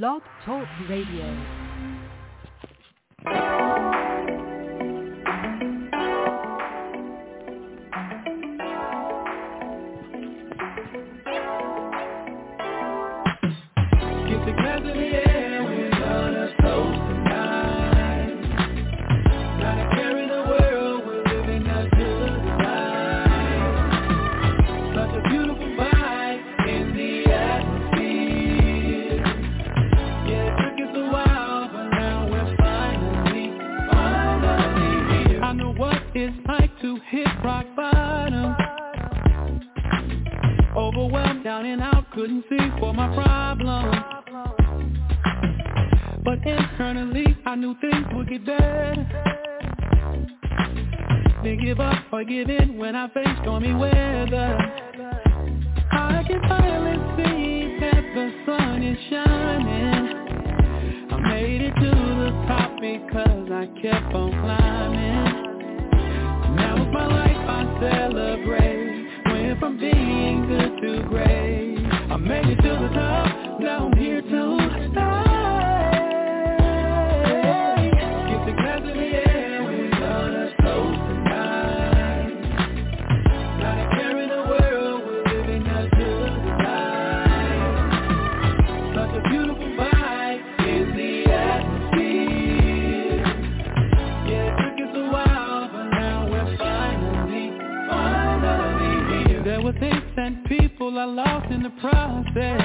Blog Talk Radio. Get the glass to hit rock bottom. Overwhelmed, down and out, couldn't see for my problems. But internally, I knew things would get better. Didn't give up or give in when I faced stormy weather. I can finally see that the sun is shining. I made it to the top because I kept on climbing. My life I celebrate. Went from being good to great. I made it to the top. Now I lost in the process.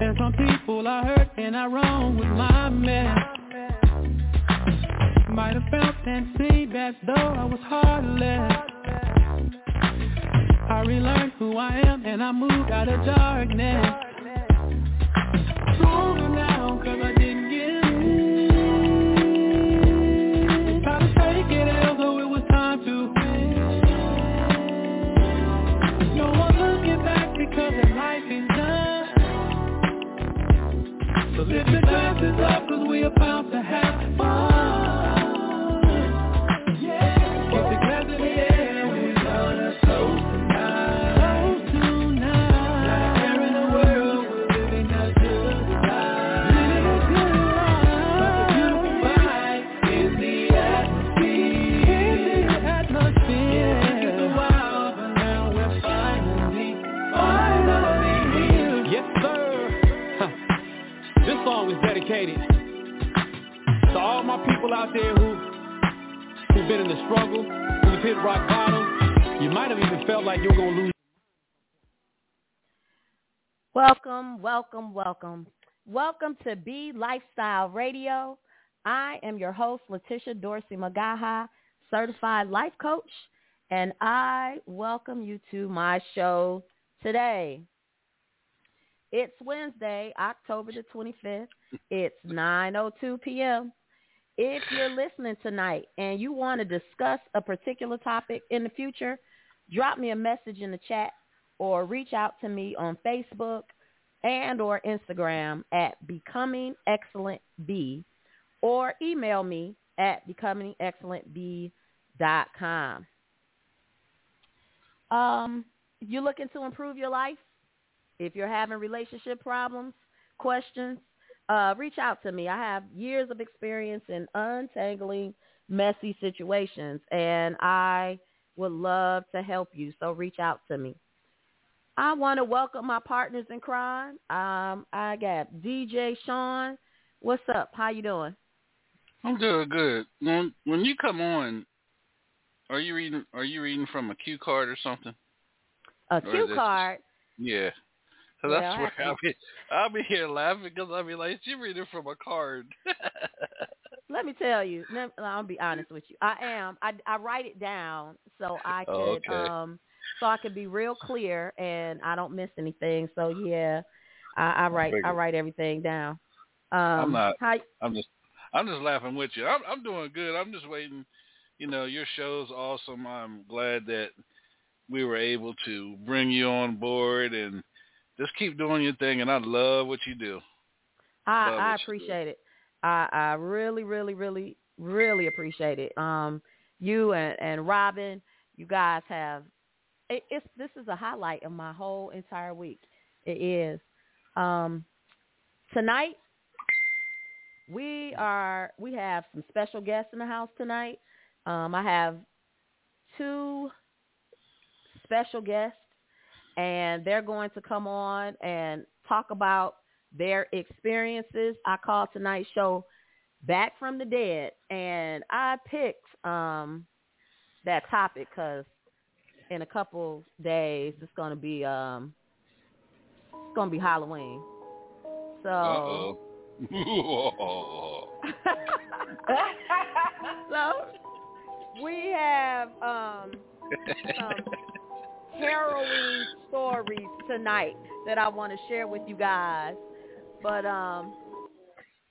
And some people I hurt and I wrong with my mess. Might have felt and seemed as though I was heartless. I relearned who I am and I moved out of darkness. Stronger now cause I didn't their life is done. So lift the glasses up cause we about to have fun. People out there who who've been in the struggle, who've hit rock bottom. You might have even felt like you were gonna lose. Welcome, welcome, welcome. Welcome to BE Lifestyle Radio. I am your host, Letitia Dorsey Magaha, certified life coach, and I welcome you to my show today. It's Wednesday, October the 25th. It's 9.02 p.m. If you're listening tonight and you want to discuss a particular topic in the future, drop me a message in the chat or reach out to me on Facebook and or Instagram at Becoming Excellent B or email me at becomingexcellentb.com. Um, you're looking to improve your life, if you're having relationship problems, questions, uh, reach out to me. I have years of experience in untangling messy situations, and I would love to help you. So reach out to me. I want to welcome my partners in crime. Um, I got DJ Sean. What's up? How you doing? I'm doing good. When when you come on, are you reading? Are you reading from a cue card or something? A Or cue card. Yeah. So that's I where I'll be. I'll be here laughing because I'll be like, "You reading from a card?" Let me tell you. let- I'll be honest with you. I am. I, I write it down so I could Oh, okay. um so I could be real clear and I don't miss anything. So yeah, I, I write I figured. write everything down. Um, I'm not. How, I'm just. I'm just laughing with you. I'm I'm doing good. I'm just waiting. You know, your show's awesome. I'm glad that we were able to bring you on board and just keep doing your thing. And I love what you do. I, Love I appreciate it. I, I really, really, really, really appreciate it. Um, you and, and Robin, you guys have it, it's this is a highlight of my whole entire week. It is. Um, tonight we are we have some special guests in the house tonight. Um, I have two special guests, and they're going to come on and talk about their experiences. I call tonight's show "Back from the Dead," and I picked um, that topic because in a couple days it's going to be um, it's going to be Halloween. So. So we have um, some harrowing stories tonight that I want to share with you guys. But um,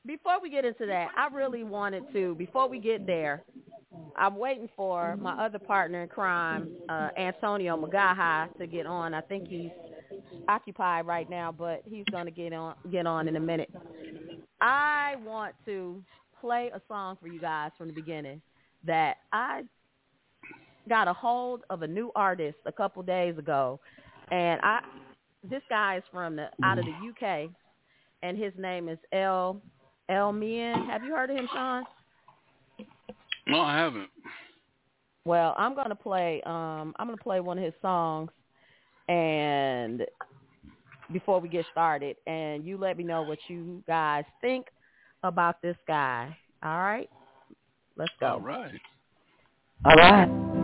before we get into that, I really wanted to, before we get there, I'm waiting for my other partner in crime, uh, Antonio Magaha, to get on. I think he's occupied right now, but he's going to get on get on in a minute. I want to play a song for you guys from the beginning that I got a hold of a new artist a couple days ago, and I this guy is from the out of the UK, and his name is L L Mian. Have you heard of him, Sean? No, I haven't. Well, I'm gonna play. Um, I'm gonna play one of his songs, and before we get started, and you let me know what you guys think about this guy. All right, let's go. All right. All right.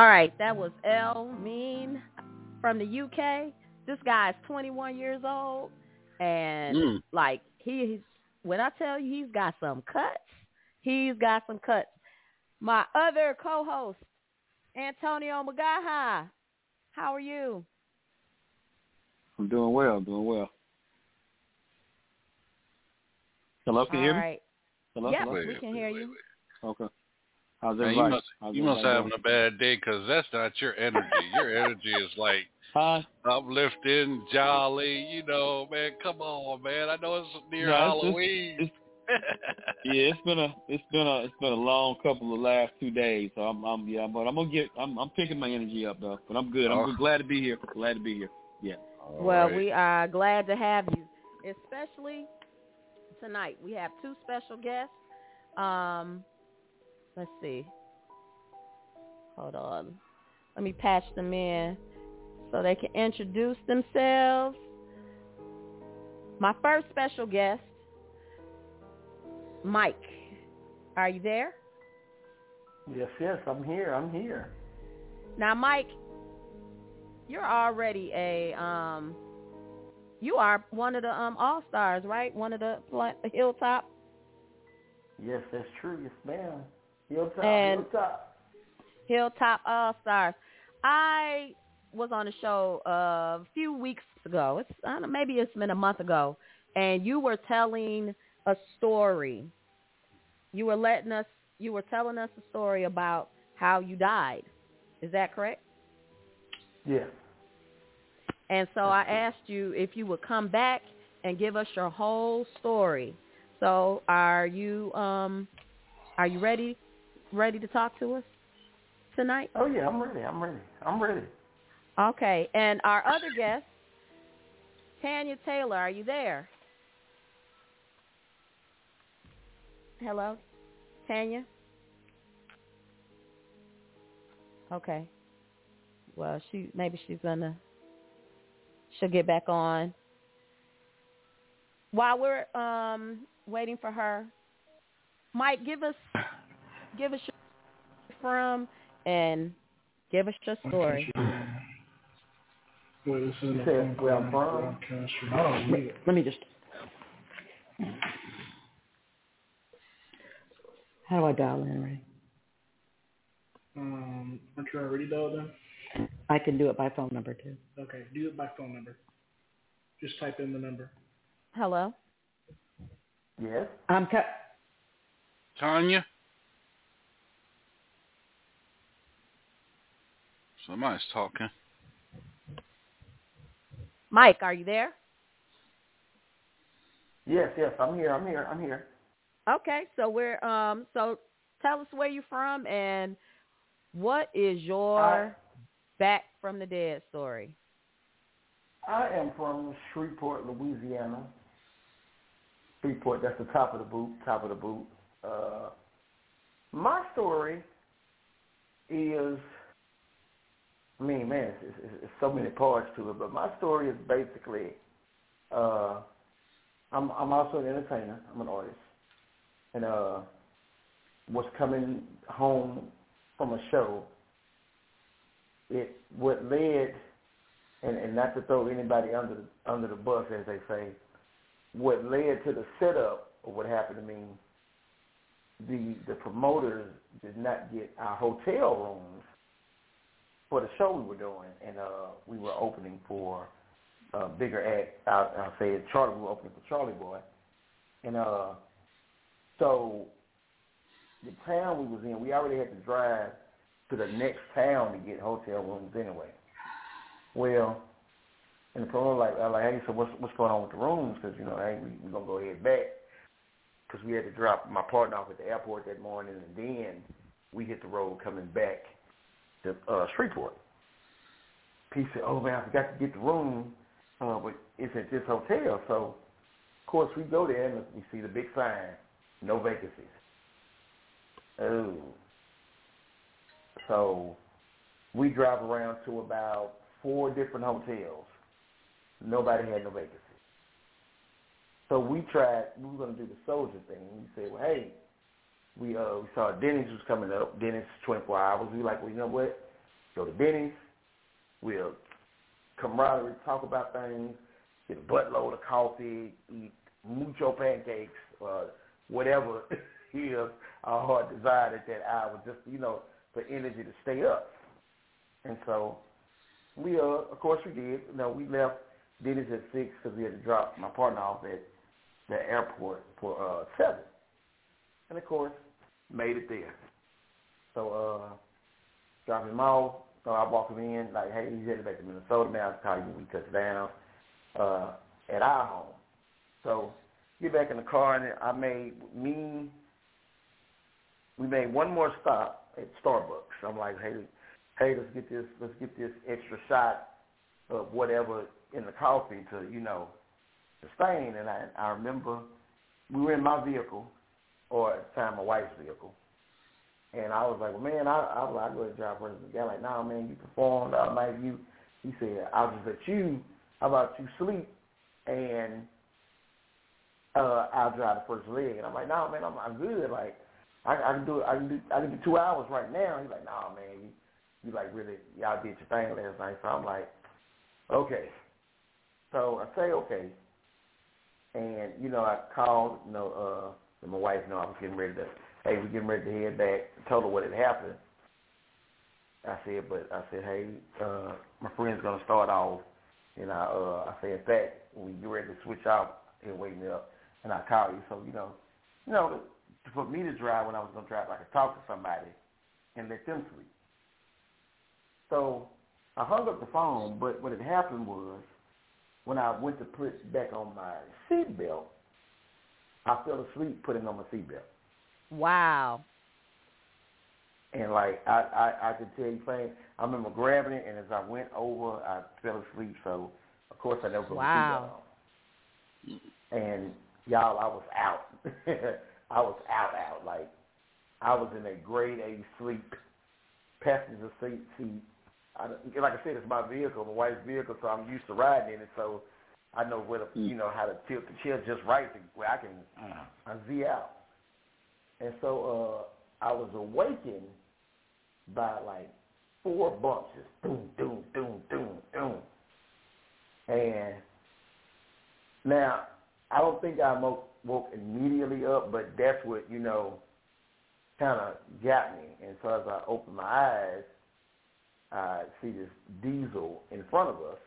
All right, that was El Mean from the UK. This guy is 21 years old, and Mm. like he's when I tell you he's got some cuts, he's got some cuts. My other co-host, Antonio Magaha, how are you? I'm doing well. I'm doing well. Hello, can you hear me? right. Hello, Yep, hello. we can hear you. Okay. How's Man, everybody? you must How's you must everybody having a bad day because that's not your energy. your energy is like doing? Hi. uplifting, jolly. You know, man. Come on, man. I know it's near No, it's just- Halloween. it's- Yeah, it's been a it's been a it's been a long couple of last two days. So I'm I'm yeah, but I'm gonna get I'm I'm picking my energy up though. But I'm good. I'm Oh. glad to be here. Glad to be here. Yeah. All Well, right. we are glad to have you, especially tonight. We have two special guests. Um, let's see. Hold on. Let me patch them in so they can introduce themselves. My first special guest, Mike. Are you there? Yes, yes, I'm here. I'm here. Now, Mike, you're already a um, you are one of the um all stars, right? One of the pla- Hilltop. Yes, that's true. Yes, ma'am. Hilltop, And- Hilltop. Hilltop All Stars. I was on a show uh, a few weeks ago. It's I don't know, maybe it's been a month ago, and you were telling a story. You were letting us. You were telling us a story about how you died. Is that correct? Yeah. And so I asked you if you would come back and give us your whole story. So are you um are you ready ready to talk to us tonight? Oh yeah, I'm ready. I'm ready. I'm ready. Okay. And our other guest, Tanya Taylor, are you there? Hello? Tanya? Okay. Well, she maybe she's gonna she'll get back on. While we're um waiting for her, Mike, give us give us your from and give us your story. Wait, this is You said where from? broadcast. I don't read it. Let me just. How do I dial in, Ray? Um, aren't you already dialed in? I can do it by phone number too. Okay, do it by phone number. Just type in the number. Hello? Yes. I'm ca- Tanya. Somebody's talking. Mike, are you there? Yes, yes, I'm here. I'm here. I'm here. Okay, so we're um so tell us where you're from and what is your I, back from the dead story? I am from Shreveport, Louisiana. Shreveport, that's the top of the boot, top of the boot. Uh, my story is, I mean, man, it's, it's, it's so many parts to it, but my story is basically, uh, I'm I'm also an entertainer. I'm an artist, and uh, was coming home from a show. It what led, and, and not to throw anybody under the, under the bus, as they say, what led to the setup of what happened to me. The the promoters did not get our hotel rooms for the show we were doing, and uh, we were opening for a bigger act. I'll say it, Charlie. We were opening for Charlie Boy, and uh, so the town we was in, we already had to drive to the next town to get hotel rooms anyway. Well, and the promoter like, I like, hey, so what's what's going on with the rooms? Because you know, hey, we we gonna go ahead back because we had to drop my partner off at the airport that morning, and then we hit the road coming back to uh, Shreveport. He said, "Oh man, I forgot to get the room, uh, but it's at this hotel." So, of course, we go there and we see the big sign, no vacancies. Oh. So we drive around to about four different hotels. Nobody had no vacancies. So we tried, we were going to do the soldier thing. We said, well, hey, we uh we saw Denny's was coming up. Denny's 24 hours. We like, well, you know what? go to Denny's. We'll camaraderie, talk about things, get a buttload of coffee, eat mucho pancakes, uh, whatever is our heart desired at that hour, just you know, for energy to stay up. And so we, uh, of course, we did. You know, we left Denny's at six because we had to drop my partner off at the airport for uh, seven, and of course, made it there. So uh, dropped him off. So I walk him in like, hey, he's headed back to Minnesota. Call you when we touch down uh, at our home. So get back in the car, and I made me. We made one more stop at Starbucks. I'm like, hey, hey, let's get this, let's get this extra shot of whatever in the coffee to, you know, sustain. And I, I remember we were in my vehicle, or at the time my wife's vehicle, and I was like, well, man, I, I was like, I go to drive first. The guy like, nah, man, you performed all night. You, he said, I'll just let you. How about you sleep and uh, I'll drive the first leg. And I'm like, nah, man, I'm, I'm good. Like, I, I can do it. I can do. I can do two hours right now. He's like, nah, man, you, you like really, y'all did your thing last night. So I'm like, okay. So I say okay, and you know, I called, you know, uh, and my wife, you know, I was getting ready to, hey, we're getting ready to head back. I told her what had happened. I said, but I said, hey, uh, my friend's gonna start off, and I, uh, I said, in fact, when get ready to switch out, he'll wake me up, and I call you. So you know, you know, for me to drive when I was gonna drive, I could talk to somebody and let them sleep. So I hung up the phone, but what had happened was when I went to put back on my seatbelt, I fell asleep putting on my seatbelt. Wow. And like I, I, I could tell you, things. I remember grabbing it, and as I went over, I fell asleep. So of course I never put Wow. my seatbelt on. And y'all, I was out. I was out, out. Like I was in a grade A sleep, passenger seat. seat. I, like I said, it's my vehicle, my wife's vehicle, so I'm used to riding in it. So I know where to, you know, how to tilt the chair just right to where I can I Z out. And so uh, I was awakened by like four bumps, just boom, doom, doom, doom, doom. And now I don't think I woke, woke immediately up, but that's what you know kind of got me. And so as I opened my eyes, I see this diesel in front of us,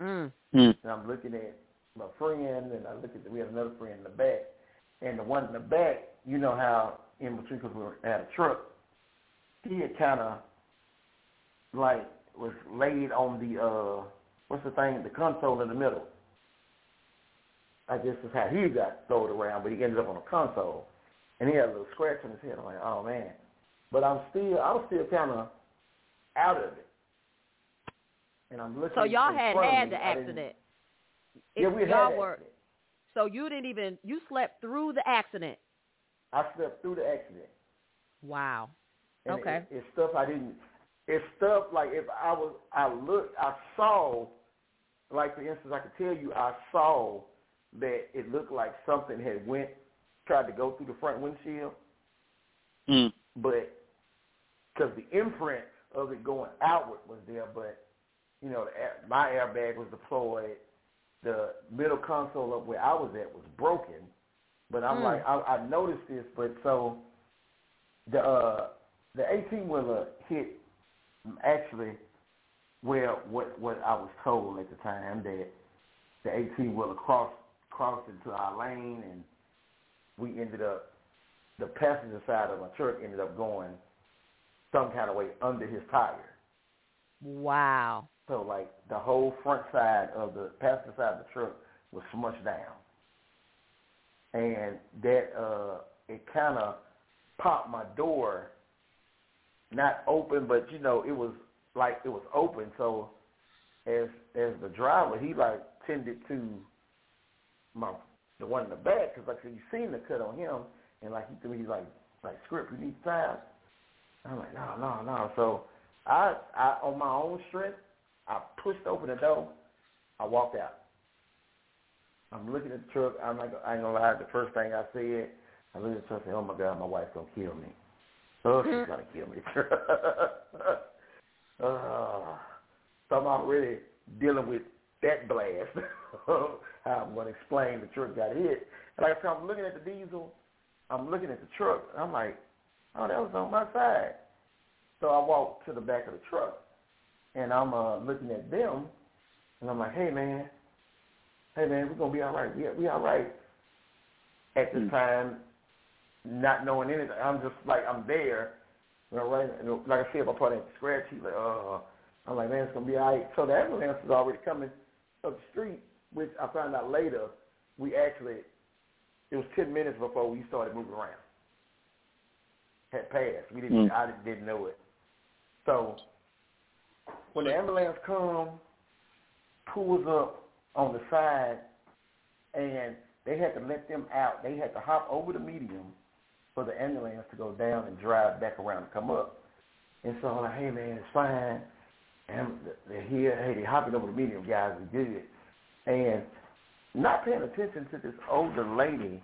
Mm. and I'm looking at my friend, and I look at the, we had another friend in the back, and the one in the back, you know how in between because we were at a truck, he had kind of like was laid on the uh what's the thing, the console in the middle. I guess that's how he got thrown around, but he ended up on a console, and he had a little scratch on his head. I'm like, oh man, but I'm still, I was still kind of out of it, and I'm looking. So y'all in had front had me. the didn't- accident. Yeah, we had y'all were. accident. So you didn't even you slept through the accident. I slept through the accident. Wow. And Okay. It, it's stuff I didn't. It's stuff like if I was, I looked, I saw, like for instance, I could tell you, I saw that it looked like something had went, tried to go through the front windshield, Mm. but because the imprint of it going outward was there, but you know, the, my airbag was deployed. The middle console up where I was at was broken, but I'm Mm. like, I, I noticed this, but so the uh, the 18 wheeler hit actually where what what I was told at the time that the 18 wheeler crossed crossed into our lane and we ended up the passenger side of my truck ended up going some kind of way under his tire. Wow. So like the whole front side of the passenger side of the truck was smushed down. And that uh it kinda popped my door not open but you know, it was like it was open so as as the driver he like tended to my the one in the back because like I said, you seen the cut on him and like he threw me like like script you need time. I'm like no no no so I I on my own strength I pushed open the door. I walked out. I'm looking at the truck. I'm like, I ain't gonna lie. The first thing I said, I looked at the truck and said, "Oh my God, my wife's gonna kill me. Oh, she's gonna kill me." Uh, so I'm already dealing with that blast. How I'm to explain the truck got hit. And like I said, I'm looking at the diesel. I'm looking at the truck. And I'm like, oh, that was on my side. So I walk to the back of the truck, and I'm uh, looking at them, and I'm like, hey, man, hey, man, we're going to be all right. We, we all right. At this time, not knowing anything, I'm just like, I'm there. You know, right? And like I said, my partner had scratch. Like, uh, I'm like, man, it's going to be all right. So the ambulance is already coming up the street, which I found out later, we actually, it was 10 minutes before we started moving around. Had passed. We didn't, Mm. I didn't know it. So when the ambulance comes, pulls up on the side, and they had to let them out. They had to hop over the medium for the ambulance to go down and drive back around and come up. And so I'm like, hey man, it's fine. And they're here. Hey, they're hopping over the medium, guys. We good. And not paying attention to this older lady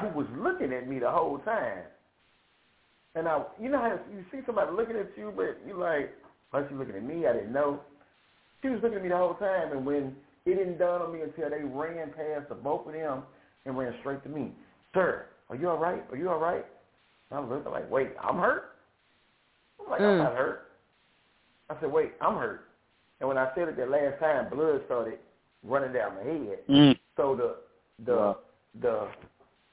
who was looking at me the whole time. And I, you know how you see somebody looking at you, but you like, why she looking at me? I didn't know. She was looking at me the whole time, and when it didn't dawn on me until they ran past the both of them and ran straight to me. Sir, are you all right? Are you all right? And I'm looking like, wait, I'm hurt? I'm like, I'm Mm. not hurt. I said, wait, I'm hurt. And when I said it that last time, blood started running down my head. Mm. So the the Wow. the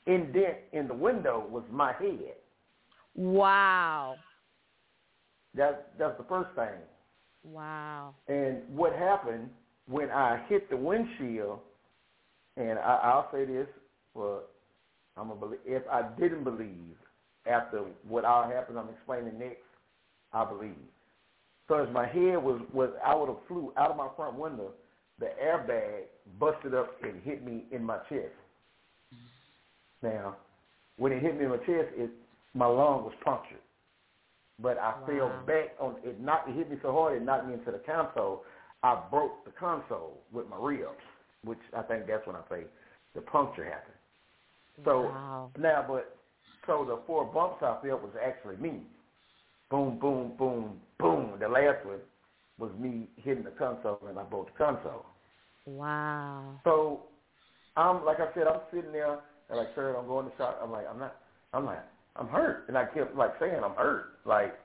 indent in the window was my head. Wow. That's that's the first thing. Wow. And what happened when I hit the windshield, and I, I'll say this, well, I'm a belie if I didn't believe after what all happened, I'm explaining next, I believe. So as my head was, was I would have flew out of my front window, the airbag busted up and hit me in my chest. Now, when it hit me in my chest, it my lung was punctured. But I fell back on it. Knocked it hit me so hard it knocked me into the console. I broke the console with my ribs, which I think that's when I say the puncture happened. So wow. now, but so the four bumps I felt was actually me. Boom, boom, boom, boom. The last one was me hitting the console, and I broke the console. Wow. So I'm like I said, I'm sitting there and like, sir, I'm going to shop. I'm like, I'm not. I'm like, I'm hurt, and I kept like saying I'm hurt. Like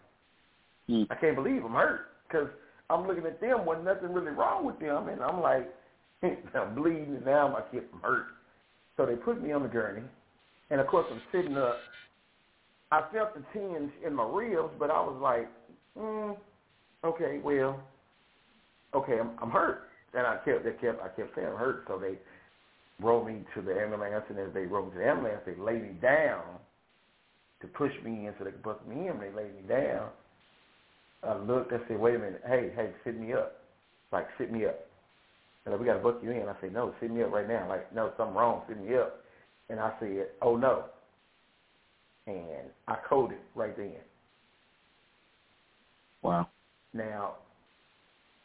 Mm. I can't believe I'm hurt because I'm looking at them when nothing really wrong with them, and I'm like, I'm bleeding, and now I keep I'm hurt. So they put me on the gurney, and of course I'm sitting up. I felt the tinge in my ribs, but I was like, mm, okay, well, okay, I'm, I'm hurt, and I kept, they kept, I kept saying I'm hurt. So they rolled me to the ambulance, and as they rolled me to the ambulance, they laid me down to push me in so they could put me in. They laid me down. I looked. I said, "Wait a minute. Hey, hey, sit me up. Like, sit me up." And I we got to book you in. I said, "No, sit me up right now. Like, no, something wrong. Sit me up." And I said, "Oh no." And I coded right then. Wow. Now,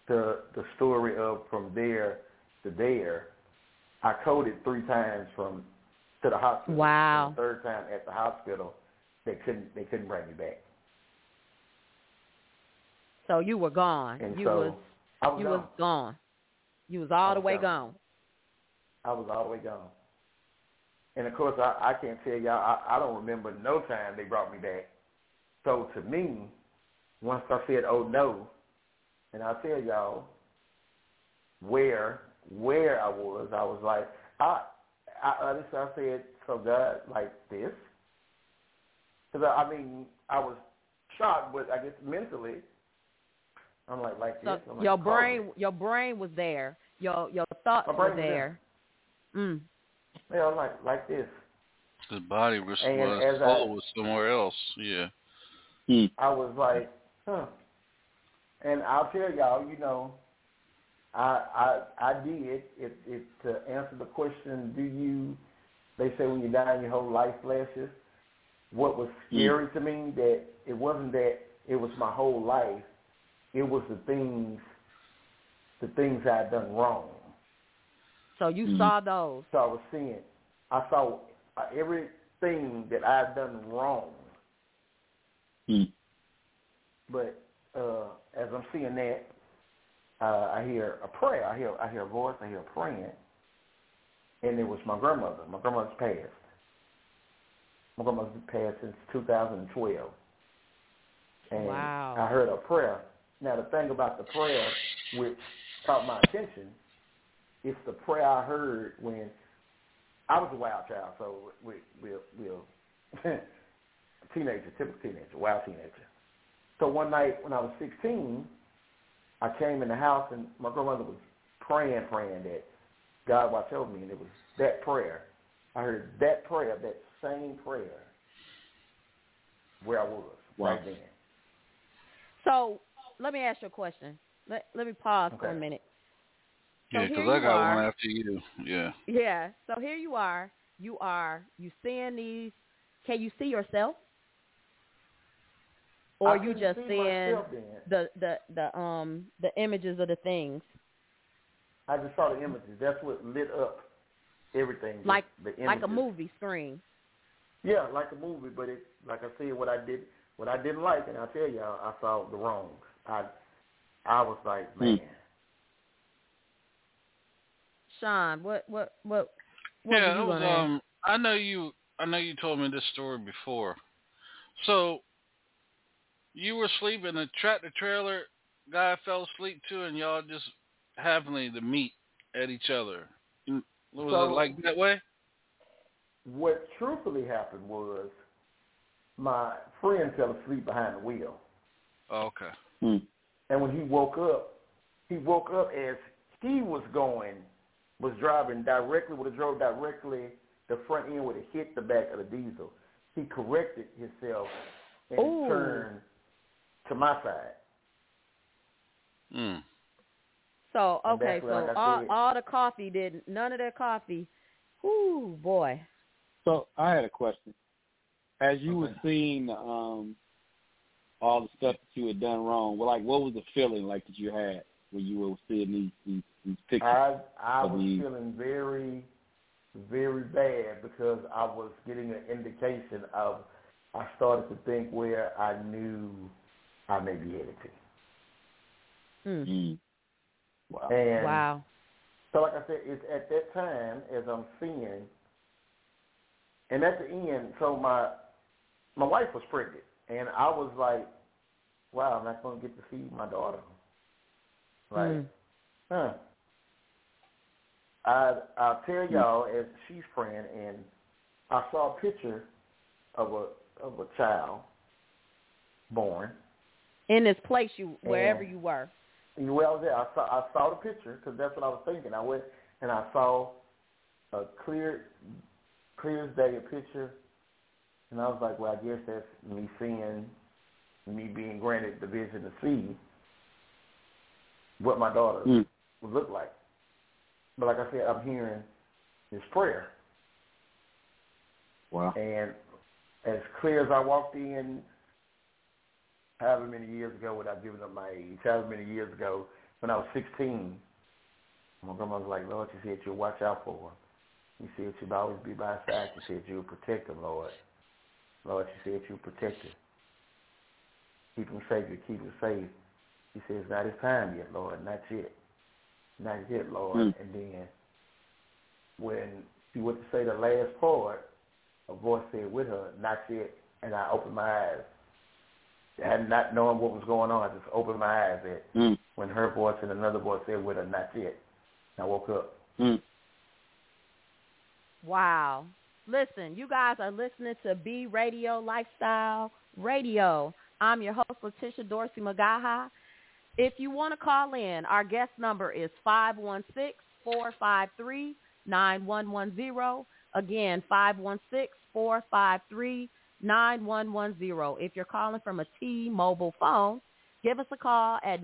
the the story of from there to there, I coded three times from to the hospital. Wow. The third time at the hospital, they couldn't they couldn't bring me back. So you were gone. And you so was was you gone. was gone. You was all I the way gone. gone. I was all the way gone. And of course, I, I can't tell y'all. I, I don't remember no time they brought me back. So to me, once I said, "Oh no," and I tell y'all where where I was, I was like, I I honestly I said, "So God, like this," because I, I mean I was shocked, but I guess mentally, I'm like like So this. I'm your "Call brain me." your brain was there. Your your thoughts My brain were was there. there. Mm. Yeah, I'm like like this. His body was, And was I- soul was somewhere else. Yeah. Mm. I was like, huh. And I'll tell y'all, you know, I I I did. It it to answer the question, do you? They say when you die, your whole life flashes. What was scary to me that it wasn't that it was my whole life. It was the things, the things I had done wrong. So you Mhm. saw those. So I was seeing, I saw uh, everything that I had done wrong. Mm. But uh, as I'm seeing that, uh, I hear a prayer. I hear I hear a voice. I hear a praying, and it was my grandmother. My grandmother's passed. My grandmother's passed since 2012. And Wow. I heard a prayer. Now the thing about the prayer, which caught my attention, it's the prayer I heard when I was a wild child. So we we we uh, teenager, typical teenager, wild teenager. So one night when I was 16, I came in the house and my grandmother was praying, praying that God watch over me, and it was that prayer. I heard that prayer, that same prayer, where I was Wow. right then. So let me ask you a question. Let let me pause for a minute. So Yeah, because I got are. one after you. Yeah. Yeah. So here you are. You are you seeing these? Can you see yourself? Or I you just see seeing the the the um the images of the things I just saw the images. That's what lit up everything. Like- the images. like a movie screen. Yeah, like a movie, but it like I said, what I did, what I didn't like, and I tell you, I, I saw the wrongs. I, I was like, man, Sean, what what what what yeah, you it was, gonna ask? um, I know you. I know you told me this story before. So you were sleeping, a tractor trailer guy fell asleep too, and y'all just happened to meet at each other. Mm, Was So- it like that way? What truthfully happened was my friend fell asleep behind the wheel, Oh, okay. Hmm. and when he woke up, he woke up as he was going, was driving directly, would have drove directly, the front end would have hit the back of the diesel. He corrected himself and Ooh. turned to my side. Mm. So okay, so all all the coffee didn't none of that coffee. Ooh boy. So I had a question. As you were seeing um, all the stuff that you had done wrong, well, like what was the feeling like that you had when you were seeing these these, these pictures? I I was the- feeling very, very bad because I was getting an indication of. I started to think where I knew I may be headed to, Mm. Mm. Wow. and Wow. so like I said, it's at that time as I'm seeing, and at the end, so my my wife was pregnant, and I was like, wow, I'm not going to get to see my daughter. Like, Mm. Huh. I I'll tell y'all as she's praying, and I saw a picture of a of a child born. In this place you wherever Yeah. you were. And I was there, I saw I saw the picture because that's what I was thinking. I went and I saw a clear clear as day a picture, and I was like, well, I guess that's me seeing me being granted the vision to see what my daughter Mm. would look like. But like I said, I'm hearing this prayer. Wow. And as clear as I walked in, however many years ago, without giving up my age, however many years ago, when I was 16, my grandma was like, Lord, you said you'll watch out for him. You said you'll always be by his side. You said you'll protect him, Lord. Lord, you said you'll protect him. Keep him safe. You keep him safe. He says, not his time yet, Lord. Not yet. Not yet, Lord. Mm. And then when she went to say the last part, a voice said with her, not yet. And I opened my eyes. And not knowing what was going on, I just opened my eyes at Mm. when her voice and another voice said with her, not yet. And I woke up. Mm. Wow. Listen, you guys are listening to BE Radio Lifestyle Radio. I'm your host, Letitia Dorsey Magaha. If you want to call in, our guest number is 516-453-9110. Again, 516-453-9110. If you're calling from a T-Mobile phone, give us a call at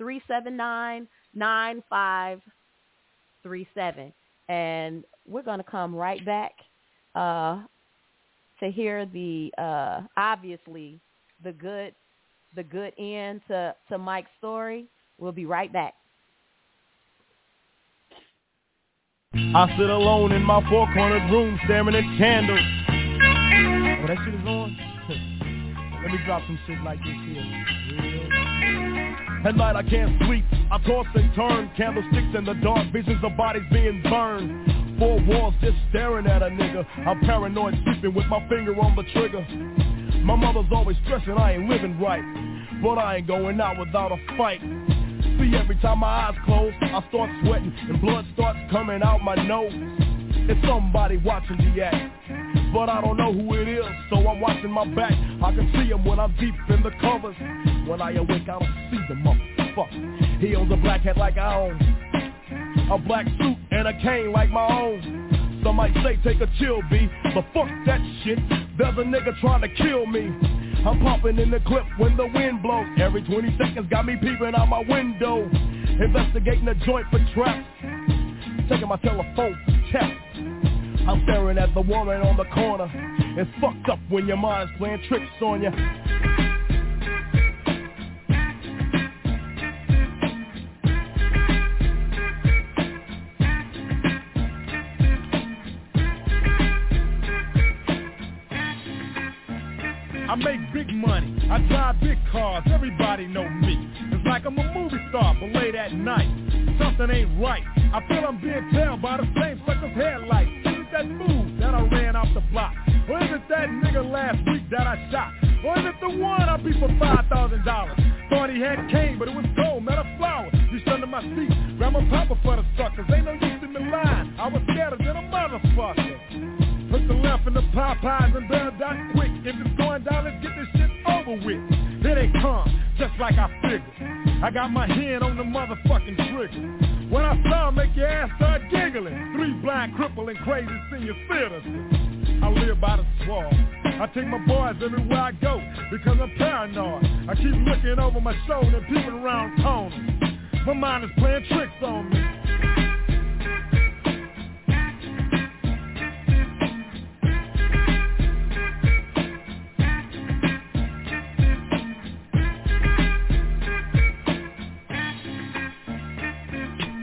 971-379-9537. And we're going to come right back uh, to hear the uh, obviously the good the good end to, to Mike's story. We'll be right back. I sit alone in my four-cornered room staring at candles. Oh, that shit is on? Let me drop some shit like this here. At night I can't sleep, I toss and turn Candlesticks in the dark, visions of bodies being burned Four walls just staring at a nigga. I'm paranoid sleeping with my finger on the trigger. My mother's always stressing I ain't living right. But I ain't going out without a fight. See every time my eyes close I start sweating and blood starts coming out my nose. It's somebody watching the act but I don't know who it is, so I'm watching my back. I can see him when I'm deep in the covers. When I awake, I don't see the motherfucker. He owns a black hat like I own, a black suit and a cane like my own. Some might say take a chill, B, but fuck that shit. There's a nigga trying to kill me. I'm popping in the clip when the wind blows. Every 20 seconds got me peeping out my window. Investigating the joint for traps. Taking my telephone for taps. I'm staring at the woman on the corner. It's fucked up when your mind's playing tricks on you. Make big money, I drive big cars, everybody know me. It's like I'm a movie star, but late at night, something ain't right. I feel I'm being tailed by the same sucker's headlights. Is that move that I ran off the block? Or is it that nigga last week that I shot? Or is it the one I beat for $5,000? Thought he had cane, but it was gold, not a flower. Reached under my seat, grabbed my papa for the suckers. Ain't no use in the line, I was scared than a motherfucker. Put the left in the Popeyes and better die quick. If it's going down, let's get this shit over with. Here they come, just like I figured. I got my hand on the motherfucking trigger. When I saw make your ass start giggling. Three blind, cripple, and crazy senior citizens. I live by the swamp. I take my boys everywhere I go because I'm paranoid. I keep looking over my shoulder and peeping around corners. My mind is playing tricks on me.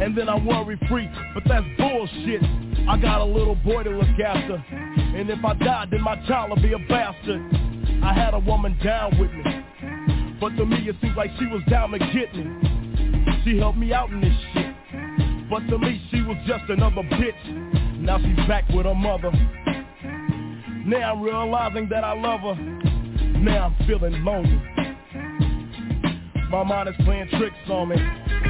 and then I'm worry free, but that's bullshit. I got a little boy to look after, and if I die, then my child will be a bastard. I had a woman down with me, but to me it seems like she was down to get me. She helped me out in this shit, but to me she was just another bitch. Now she's back with her mother. Now I'm realizing that I love her. Now I'm feeling lonely. My mind is playing tricks on me.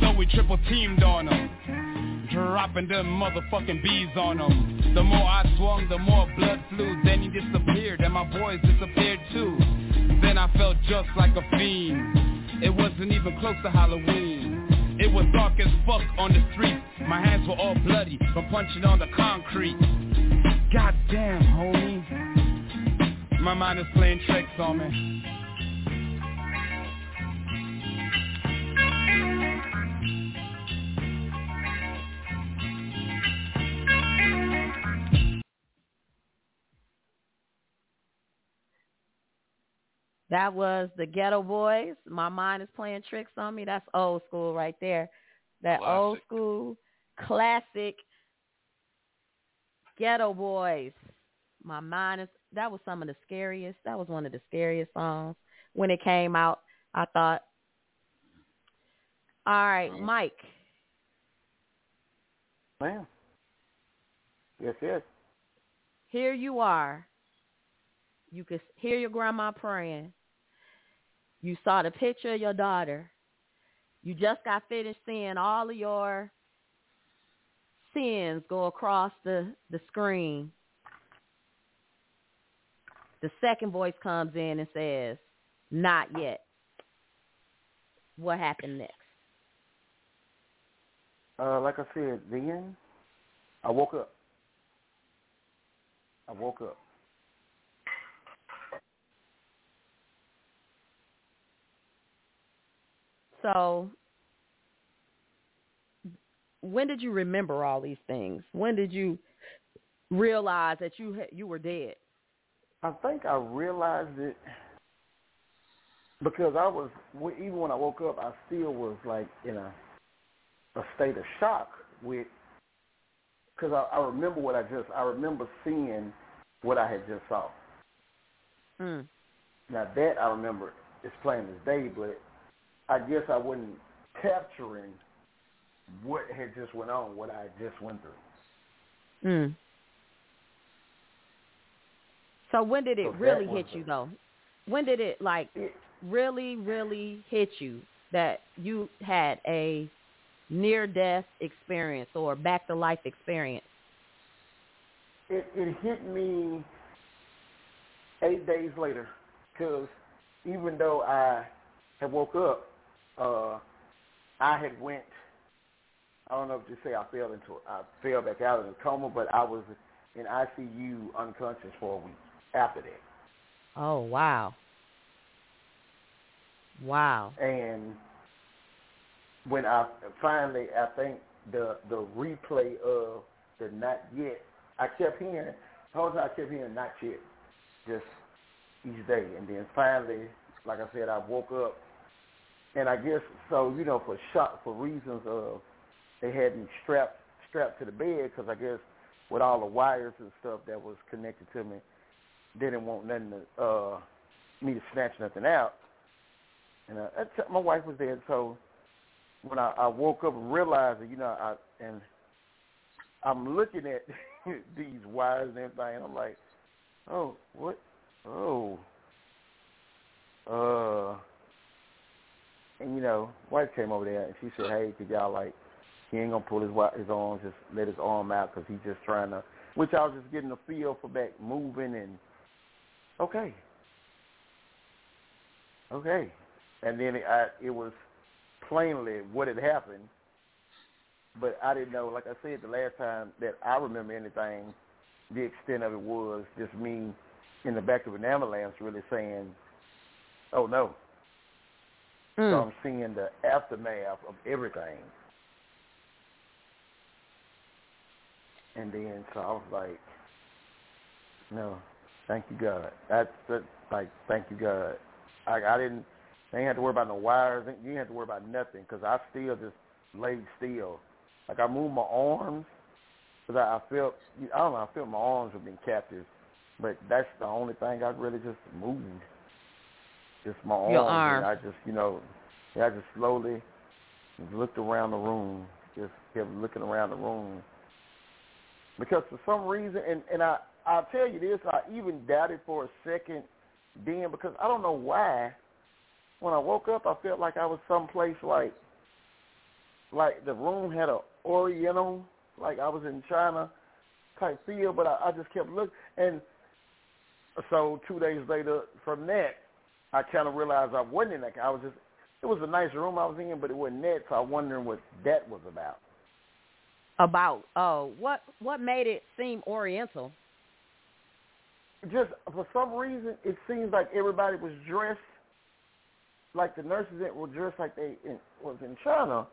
So we triple teamed on him. Dropping them motherfucking bees on him. The more I swung, the more blood flew. Then he disappeared and my boys disappeared too. Then I felt just like a fiend. It wasn't even close to Halloween. It was dark as fuck on the street. My hands were all bloody from punching on the concrete. Goddamn, homie. My mind is playing tricks on me. That was the Geto Boys. My mind is playing tricks on me. That's old school right there. That old school classic Geto Boys. My mind is that was some of the scariest. That was one of the scariest songs. when it came out. I thought. All right, mm-hmm. Mike. Ma'am. Yes, yes. Here you are. You could hear your grandma praying. You saw the picture of your daughter. You just got finished seeing all of your sins go across the, the screen. The second voice comes in and says, not yet. What happened next? Uh, like I said, then I woke up. I woke up. So, when did you remember all these things? When did you realize that you you were dead? I think I realized it because I was even when I woke up, I still was like in a a state of shock with because I, I remember what I just I remember seeing what I had just saw. Mm. Now that I remember is plain as day, but I guess I wasn't capturing what had just went on, what I just went through. Mm. So when did it So really hit you though? When did it like It, really, really hit you that you had a near death experience or back to life experience? it it hit me eight days later because even though I had woke up, uh, I had went. I don't know if to say I fell into I fell back out of the coma, but I was in ICU unconscious for a week after that. Oh wow. Wow. And when I finally, I think the the replay of the not yet, I kept hearing. The whole time I kept hearing not yet, just each day, and then finally, like I said, I woke up, and I guess so. You know, for shock, for reasons of they had me strapped strapped to the bed because I guess with all the wires and stuff that was connected to me, they didn't want nothing to uh, me to snatch nothing out. And uh, that's, my wife was there, so when I, I woke up and realized that, you know, I and I'm looking at these wires and everything, and I'm like, oh, what? Oh, uh, and you know, wife came over there and she said, hey, could y'all like, he ain't gonna pull his his arms, just let his arm out because he's just trying to. Which I was just getting a feel for back moving and okay, okay, and then it, I, it was plainly what had happened, but I didn't know. Like I said, the last time that I remember anything, the extent of it was just me in the back of an ambulance, really saying, "Oh no." So Mm. I'm seeing the aftermath of everything. And then so I was like, no, thank you God. That's that, like, thank you God. I, I didn't, I ain't have to worry about no wires. You didn't have to worry about nothing because I still just laid still. Like I moved my arms because I, I felt, I don't know, I felt my arms were being captive. But that's the only thing I really just moved. Just my arms. Your and arm. I just, you know, I just slowly looked around the room. Just kept looking around the room. Because for some reason, and, and I, I'll tell you this, I even doubted for a second then because I don't know why. When I woke up, I felt like I was someplace like, like the room had a Oriental, like I was in China type feel, but I, I just kept looking. And so two days later from that, I kind of realized I wasn't in that. I was just, it was a nice room I was in, but it wasn't that. So I was wondering what that was about. About oh, what what made it seem oriental? just for some reason, it seems like everybody was dressed like the nurses that were dressed like they in, was in China.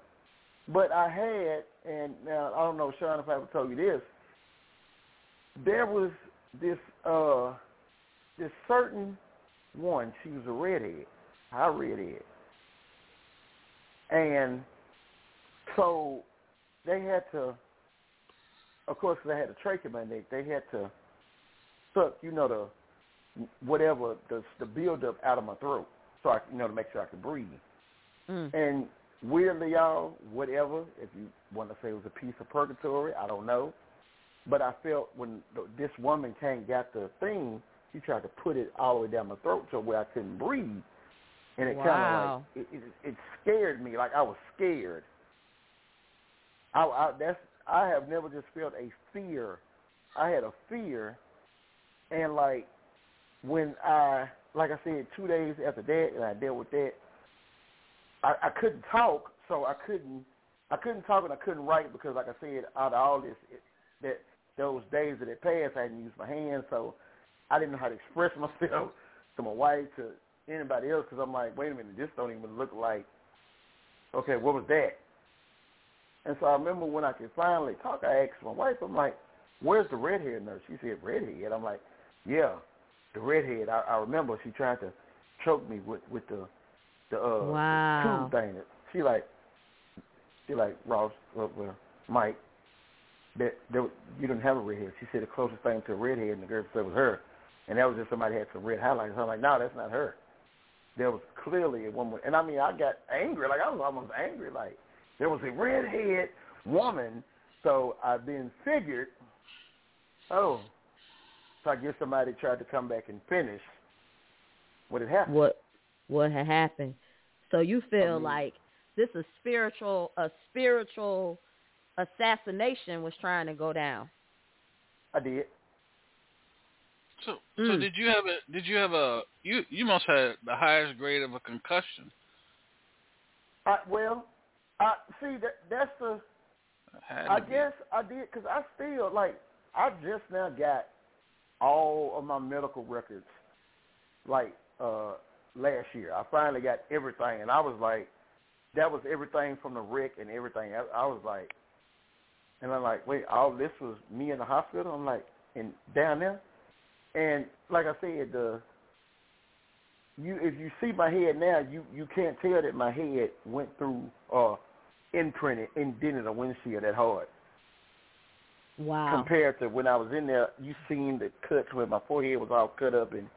But I had, and now I don't know, Sean, if I ever told you this, there was this uh this certain one. She was a redhead, high redhead, and so they had to. Of course, they had a trachea mandate. They had to suck, you know, the whatever the the buildup out of my throat. so I you know to make sure I could breathe. Mm. And weirdly, y'all, whatever, if you want to say it was a piece of purgatory, I don't know. But I felt when th- this woman came got the thing, she tried to put it all the way down my throat to where I couldn't breathe, and it kind of like it, it, it scared me. Like I was scared. I, I that's I have never just felt a fear. I had a fear, and like when I like I said, two days after that, and I dealt with that, I, I couldn't talk, so I couldn't I couldn't talk and I couldn't write because, like I said, out of all this, it, that those days that it passed, I hadn't used my hands, so I didn't know how to express myself to my wife, to anybody else, because I'm like, wait a minute, this don't even look like. Okay, what was that? And so I remember when I could finally talk, I asked my wife, I'm like, where's the redhead nurse? She said, redhead. I'm like, yeah, the redhead. I, I remember she tried to choke me with with the the uh Wow. the tube thing. She like she like Ross, well, well Mike. That there, you didn't have a redhead. She said the closest thing to a redhead in the girl said was her, and that was just somebody had some red highlights. I'm like, no, that's not her. There was clearly a woman, and I mean, I got angry. Like I was almost angry. Like there was a redhead woman. So I then figured, oh, so I guess somebody tried to come back and finish what had happened. What what had happened? So you feel mean- like this is spiritual a spiritual assassination was trying to go down. I did. So, so Mm. did you have a? Did you have a? You you must have the highest grade of a concussion. I, well, I see that that's the. I be. guess I did because I still like I just now got all of my medical records like uh last year. I finally got everything, and I was like, that was everything from the wreck and everything. I, I was like, and I'm like, wait, all this was me in the hospital. I'm like, and down there, and like I said, the you if you see my head now, you you can't tell that my head went through uh imprinted, indented a windshield that hard. Wow. Compared to when I was in there, you seen the cuts where my forehead was all cut up and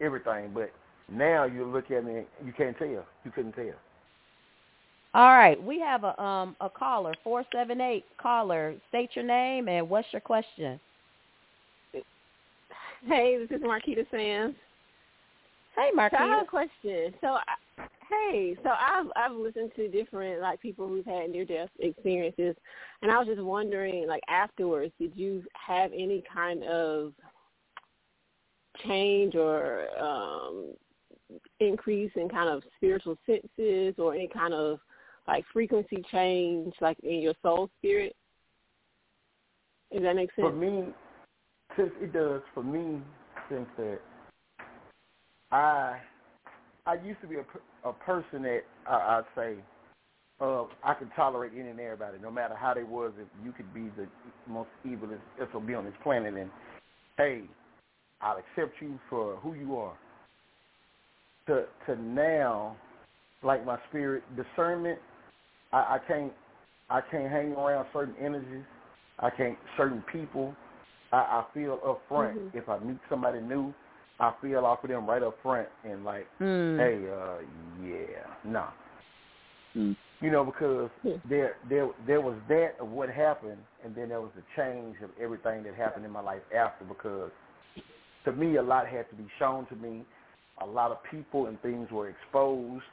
everything. But now you look at me, you can't tell. You couldn't tell. All right, we have a um a caller, four seven eight caller. State your name and what's your question? Hey, this is Marquita Sands. Hey, So I have a question. So, I, hey, so I've I've listened to different like people who've had near death experiences, and I was just wondering, like afterwards, did you have any kind of change or um increase in kind of spiritual senses, or any kind of like frequency change, like in your soul spirit? Does that make sense? For me, since it does, for me, since that I I used to be a, a person that I, I'd say uh, I could tolerate any and everybody, no matter how they was. If you could be the most evil SOB on this planet, and hey, I'll accept you for who you are. To to now, like my spirit discernment, I, I can't I can't hang around certain energies. I can't certain people. I, I feel up front. Mhm. If I meet somebody new, I feel off of them right up front and like, Hmm. hey, uh, yeah, no. Mm. You know, because Hmm. there there there was that of what happened, and then there was the change of everything that happened in my life after. Because to me, a lot had to be shown to me. A lot of people and things were exposed,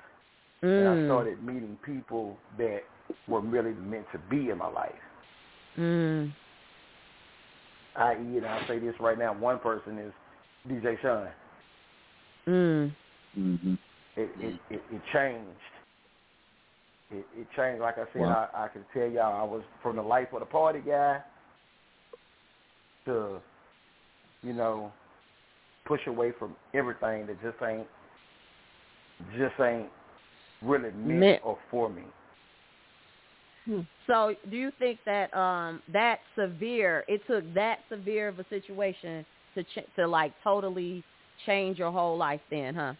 and I Mm. started meeting people that were really meant to be in my life. Mm. I.e., and I'll say this right now: one person is DJ Sean. Mm. Mm-hmm. It it it, it changed. It, it changed. Like I said, Wow. I, I can tell y'all, I was from the life of the party guy to, you know, push away from everything that just ain't just ain't really meant Meant. or for me. So, do you think that um that severe it took that severe of a situation to ch- to like totally change your whole life then, huh?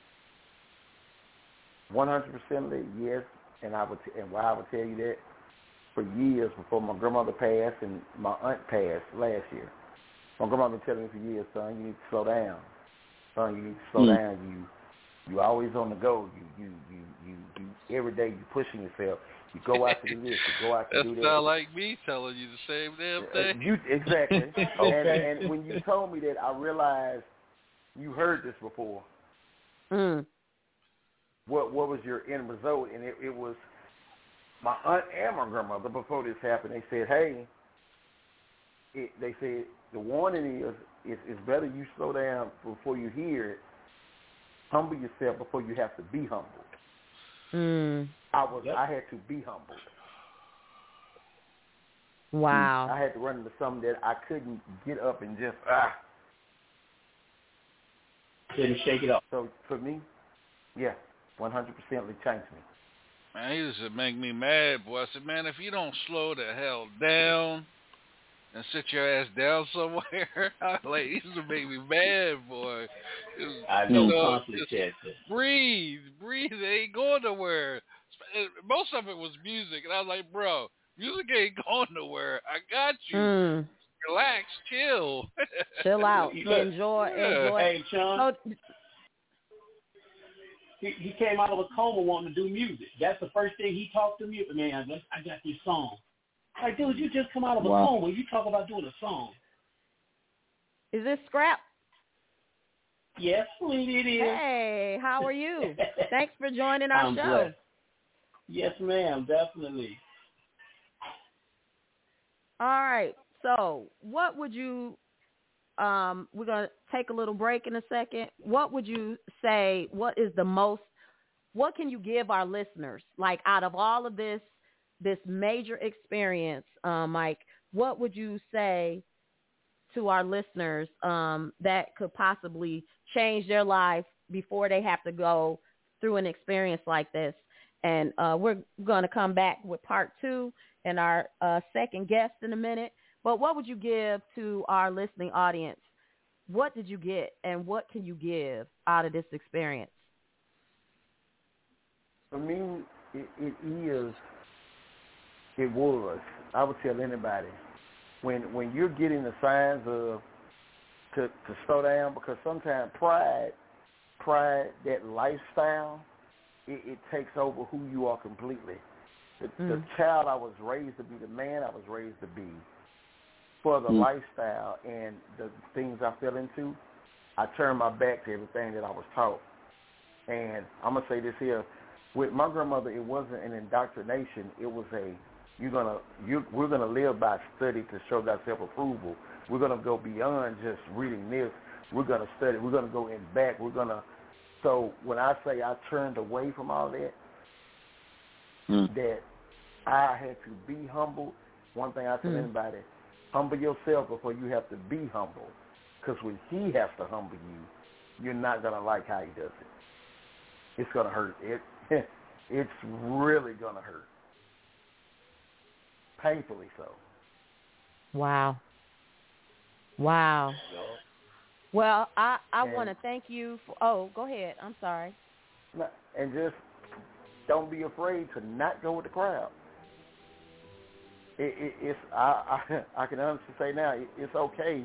One hundred percent yes. And I would, t- and why I would tell you that for years before my grandmother passed and my aunt passed last year. My grandmother been telling me for years, son, you need to slow down. Son, you need to slow Mm. down. You You always on the go. You you you you, you every day you pushing yourself. You go out to do this. You go out to That do that. sound like me telling you the same damn Uh, thing. You exactly. Okay. and, and when you told me that, I realized you heard this before. Mm. What what was your end result? And it, it was my aunt and my grandmother before this happened. They said, "Hey," it, they said the warning is it's, it's better you slow down before you hear it. Humble yourself before you have to be humbled. Mm. I was I had to be humbled. Wow. I had to run into something that I couldn't get up and just ah. Couldn't shake it off. So for me, yeah, one hundred percent it changed me. Man, he used to make me mad, boy. I said, man, if you don't slow the hell down and sit your ass down somewhere, like, he used to make me mad, boy. It was- I know you conflict just Chester. breathe, breathe. It ain't going nowhere. Most of it was music, and I was like, bro, music ain't going nowhere. I got you. Mm. Relax, chill. Chill out. Look, enjoy. yeah. Enjoy. Hey, Sean. So, He, he came out of a coma wanting to do music. That's the first thing he talked to me. Man, I got this song. Like, dude, you just come out of a Wow. coma. You talk about doing a song. is this Scrap? Yes, sweetie, it is. Hey, how are you? Thanks for joining our I'm show. blessed. Yes, ma'am, definitely. All right. So, what would you? Um, we're gonna take a little break in a second. What would you say? What is the most? What can you give our listeners? Like out of all of this, this major experience, um, Mike, what would you say to our listeners um, that could possibly change their life before they have to go through an experience like this? And uh, we're going to come back with part two and our uh, second guest in a minute. But what would you give to our listening audience? What did you get, and what can you give out of this experience? For me, it, it is, it was. I would tell anybody when when you're getting the signs of to to slow down because sometimes pride, pride, that lifestyle, it, it takes over who you are completely. The, the Mm. child I was raised to be, the man I was raised to be, for the Mm. lifestyle and the things I fell into, I turned my back to everything that I was taught. And I'm gonna say this here: with my grandmother, it wasn't an indoctrination. It was a you're gonna you we're gonna live by study to show God self approval. We're gonna go beyond just reading this. We're gonna study. We're gonna go in back. We're gonna. So when I say I turned away from all that, that I had to be humble. One thing I tell Mm. anybody: humble yourself before you have to be humble. Because when He has to humble you, you're not gonna like how He does it. It's gonna hurt. It it's really gonna hurt. Painfully so. Wow. Wow. Well, I, I want to thank you for. Oh, go ahead. I'm sorry. And just don't be afraid to not go with the crowd. It, it, it's I, I I can honestly say now it, it's okay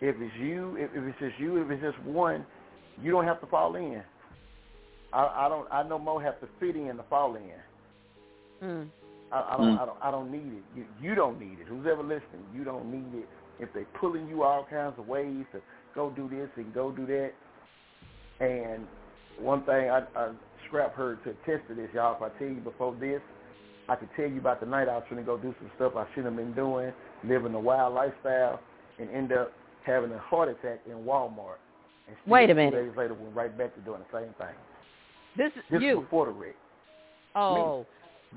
if it's you if, if it's just you if it's just one you don't have to fall in. I, I don't I no more have to fit in to fall in. Mm. I, I don't mm. I don't I don't need it. You you don't need it. Who's ever listening, you don't need it. If they're pulling you all kinds of ways to go do this and go do that. And one thing I, I scrap heard to attest to this, y'all. If I tell you before this, I could tell you about the night I was trying to go do some stuff I shouldn't have been doing, living a wild lifestyle, and end up having a heart attack in Walmart. And Wait a two minute. days later, went right back to doing the same thing. This is This you. before the wreck. Oh, Th-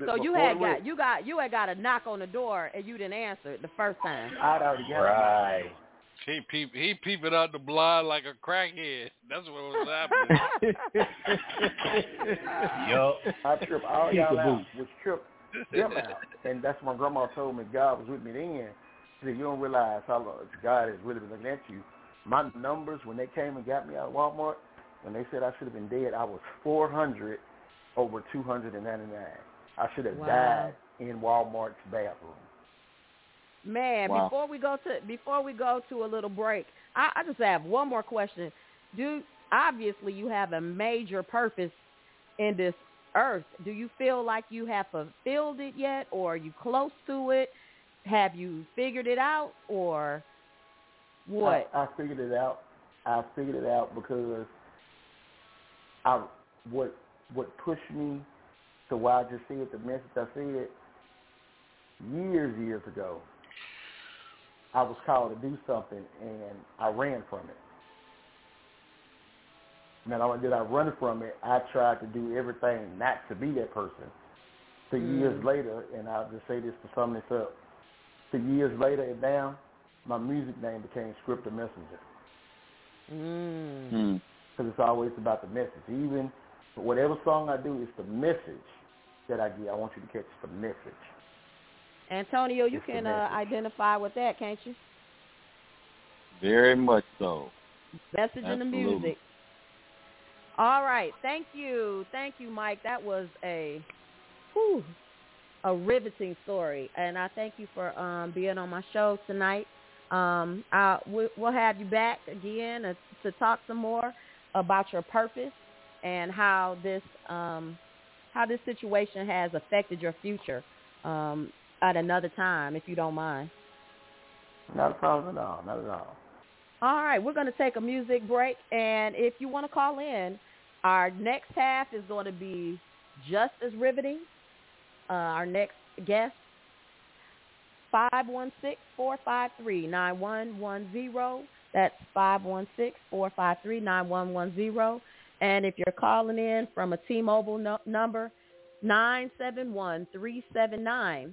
so you had the wreck. got you got you had got a knock on the door and you didn't answer it the first time. I'd already got Right. He peep he peeping out the blind like a crackhead. That's what was happening. Yup. I trip all y'all out, which trip them out. And that's when grandma told me God was with me then. She said, you don't realize how long God has really been looking at you. My numbers, when they came and got me out of Walmart, when they said I should have been dead, I was 400 over 299. I should have Wow. died in Walmart's bathroom. Man, Wow. before we go to before we go to a little break, I, I just have one more question. Do obviously you have a major purpose in this earth. Do you feel like you have fulfilled it yet, or are you close to it? Have you figured it out, or what? I, I figured it out. I figured it out because I what what pushed me to why I just it? the message I said years years ago. I was called to do something and I ran from it. Not only did I run from it, I tried to do everything not to be that person. So Mm. years later, and I'll just say this to sum this up. So years later and now, my music name became Scripter Messenger. Mm. Because it's always about the message. Even whatever song I do, it's the message that I get. I want you to catch the message. Antonio, you It's can uh, identify with that, can't you? Very much so. Message in the music. All right. Thank you. Thank you, Mike. That was a whew, a riveting story. And I thank you for um, being on my show tonight. Um, I, we, we'll have you back again uh, to talk some more about your purpose and how this um, how this situation has affected your future um, at another time, if you don't mind. Not a problem at all. Not at all. All right, we're going to take a music break, and if you want to call in, our next half is going to be just as riveting. Uh, our next guest, 516-453-9110. That's 516-453-9110. And if you're calling in from a T-Mobile no- number, 971-379-9537.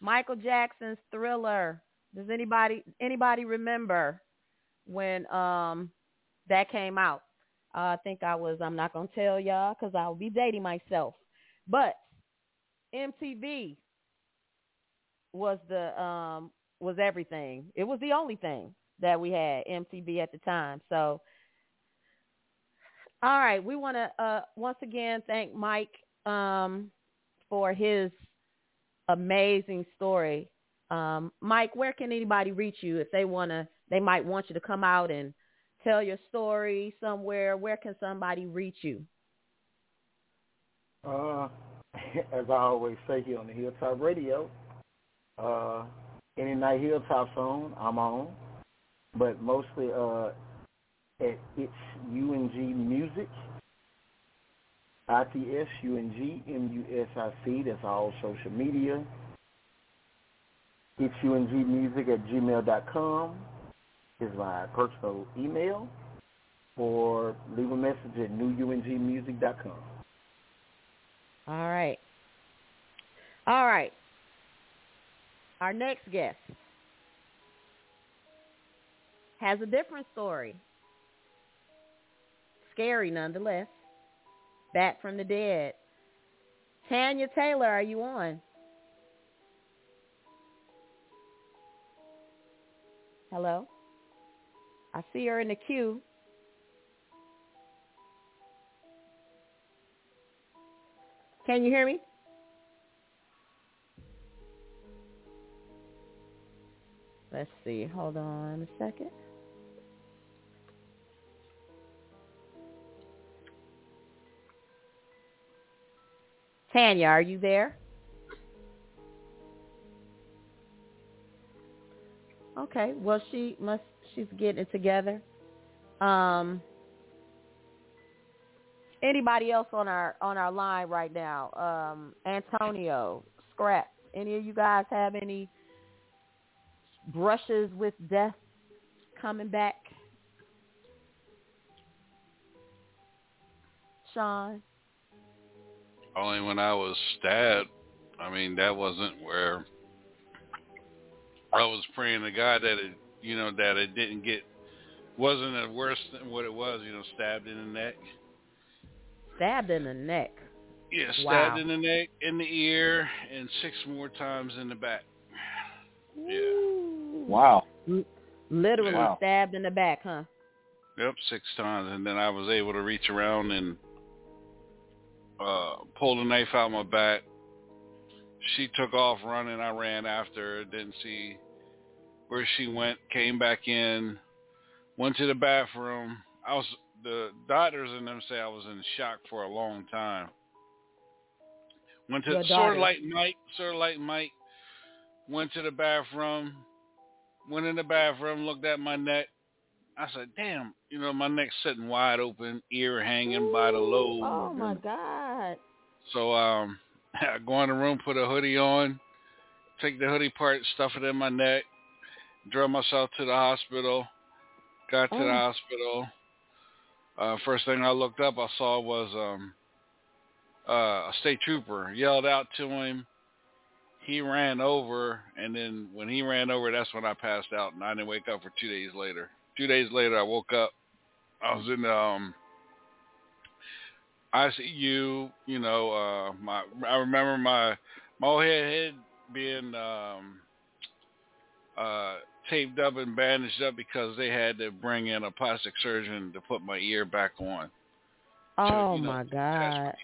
Michael Jackson's Thriller. Does anybody anybody remember when um that came out? Uh, I think I was. I'm not gonna tell y'all because I'll be dating myself. But MTV was the um was everything. It was the only thing that we had MTV at the time. So all right, we want to uh, once again thank Mike um, for his amazing story. Um, Mike, where can anybody reach you if they want to? They might want you to come out and tell your story somewhere. Where can somebody reach you? Uh, as I always say here on the Hilltop Radio, uh, any night Hilltop's on, I'm on. But mostly uh, at It's UNG Music, I-T-S-U-N-G-M-U-S-I-C. That's all social media. It's UNG Music at gmail.com is my personal email or leave a message at newungmusic.com. All right. All right. Our next guest has a different story. Scary nonetheless. Back from the dead. Tanya Taylor, are you on? Hello? I see her in the queue. Can you hear me? Let's see. Hold on a second. Tanya, are you there? Okay. Well, she must. She's getting it together. Um. Anybody else on our on our line right now? Um, Antonio, Scrap. Any of you guys have any brushes with death coming back? Sean. Only when I was stabbed. I mean, that wasn't where I was praying to God that it, you know, that it didn't get, wasn't it worse than what it was, you know, stabbed in the neck. Stabbed in the neck. Yeah, Wow. stabbed in the neck, in the ear, and six more times in the back. Yeah. Wow. Literally Wow. stabbed in the back, huh? Yep, six times, and then I was able to reach around and uh pull the knife out my back. She took off running. I ran after her. Didn't see where she went. Came back in. Went to the bathroom. I was the doctors and them say I was in shock for a long time. Went to sort of like Mike, sort of like Mike. Went to the bathroom. Went in the bathroom. Looked at my neck. I said, "Damn, you know my neck's sitting wide open, ear hanging by the lobe." Oh my God. So um, I go in the room, put a hoodie on, take the hoodie part, stuff it in my neck, drove myself to the hospital. Got to Oh. the hospital. Uh, first thing I looked up, I saw was um, uh, a state trooper. Yelled out to him. He ran over, and then when he ran over, that's when I passed out, and I didn't wake up for two days later. Two days later, I woke up. I was in um, ICU. You you know, uh, my I remember my my whole head, head being um, uh, taped up and bandaged up because they had to bring in a plastic surgeon to put my ear back on. Oh you know, my God.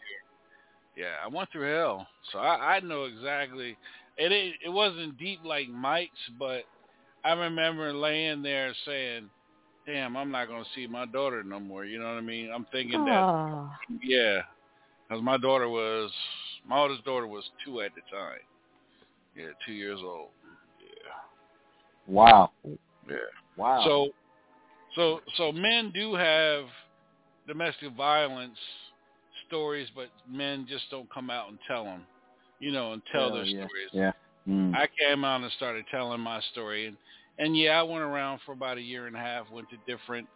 Yeah, I went through hell, so I, I know exactly. It ain't- it wasn't deep like Mike's, but I remember laying there saying, "Damn, I'm not gonna see my daughter no more." You know what I mean? I'm thinking that, Oh. yeah, because my daughter was my oldest daughter was two at the time. Yeah, two years old. Yeah. Wow. Yeah. Wow. So, so, so men do have domestic violence stories, but men just don't come out and tell them, you know, and tell Hell their yeah. stories. Yeah. Mm. I came out and started telling my story, and and yeah, I went around for about a year and a half, went to different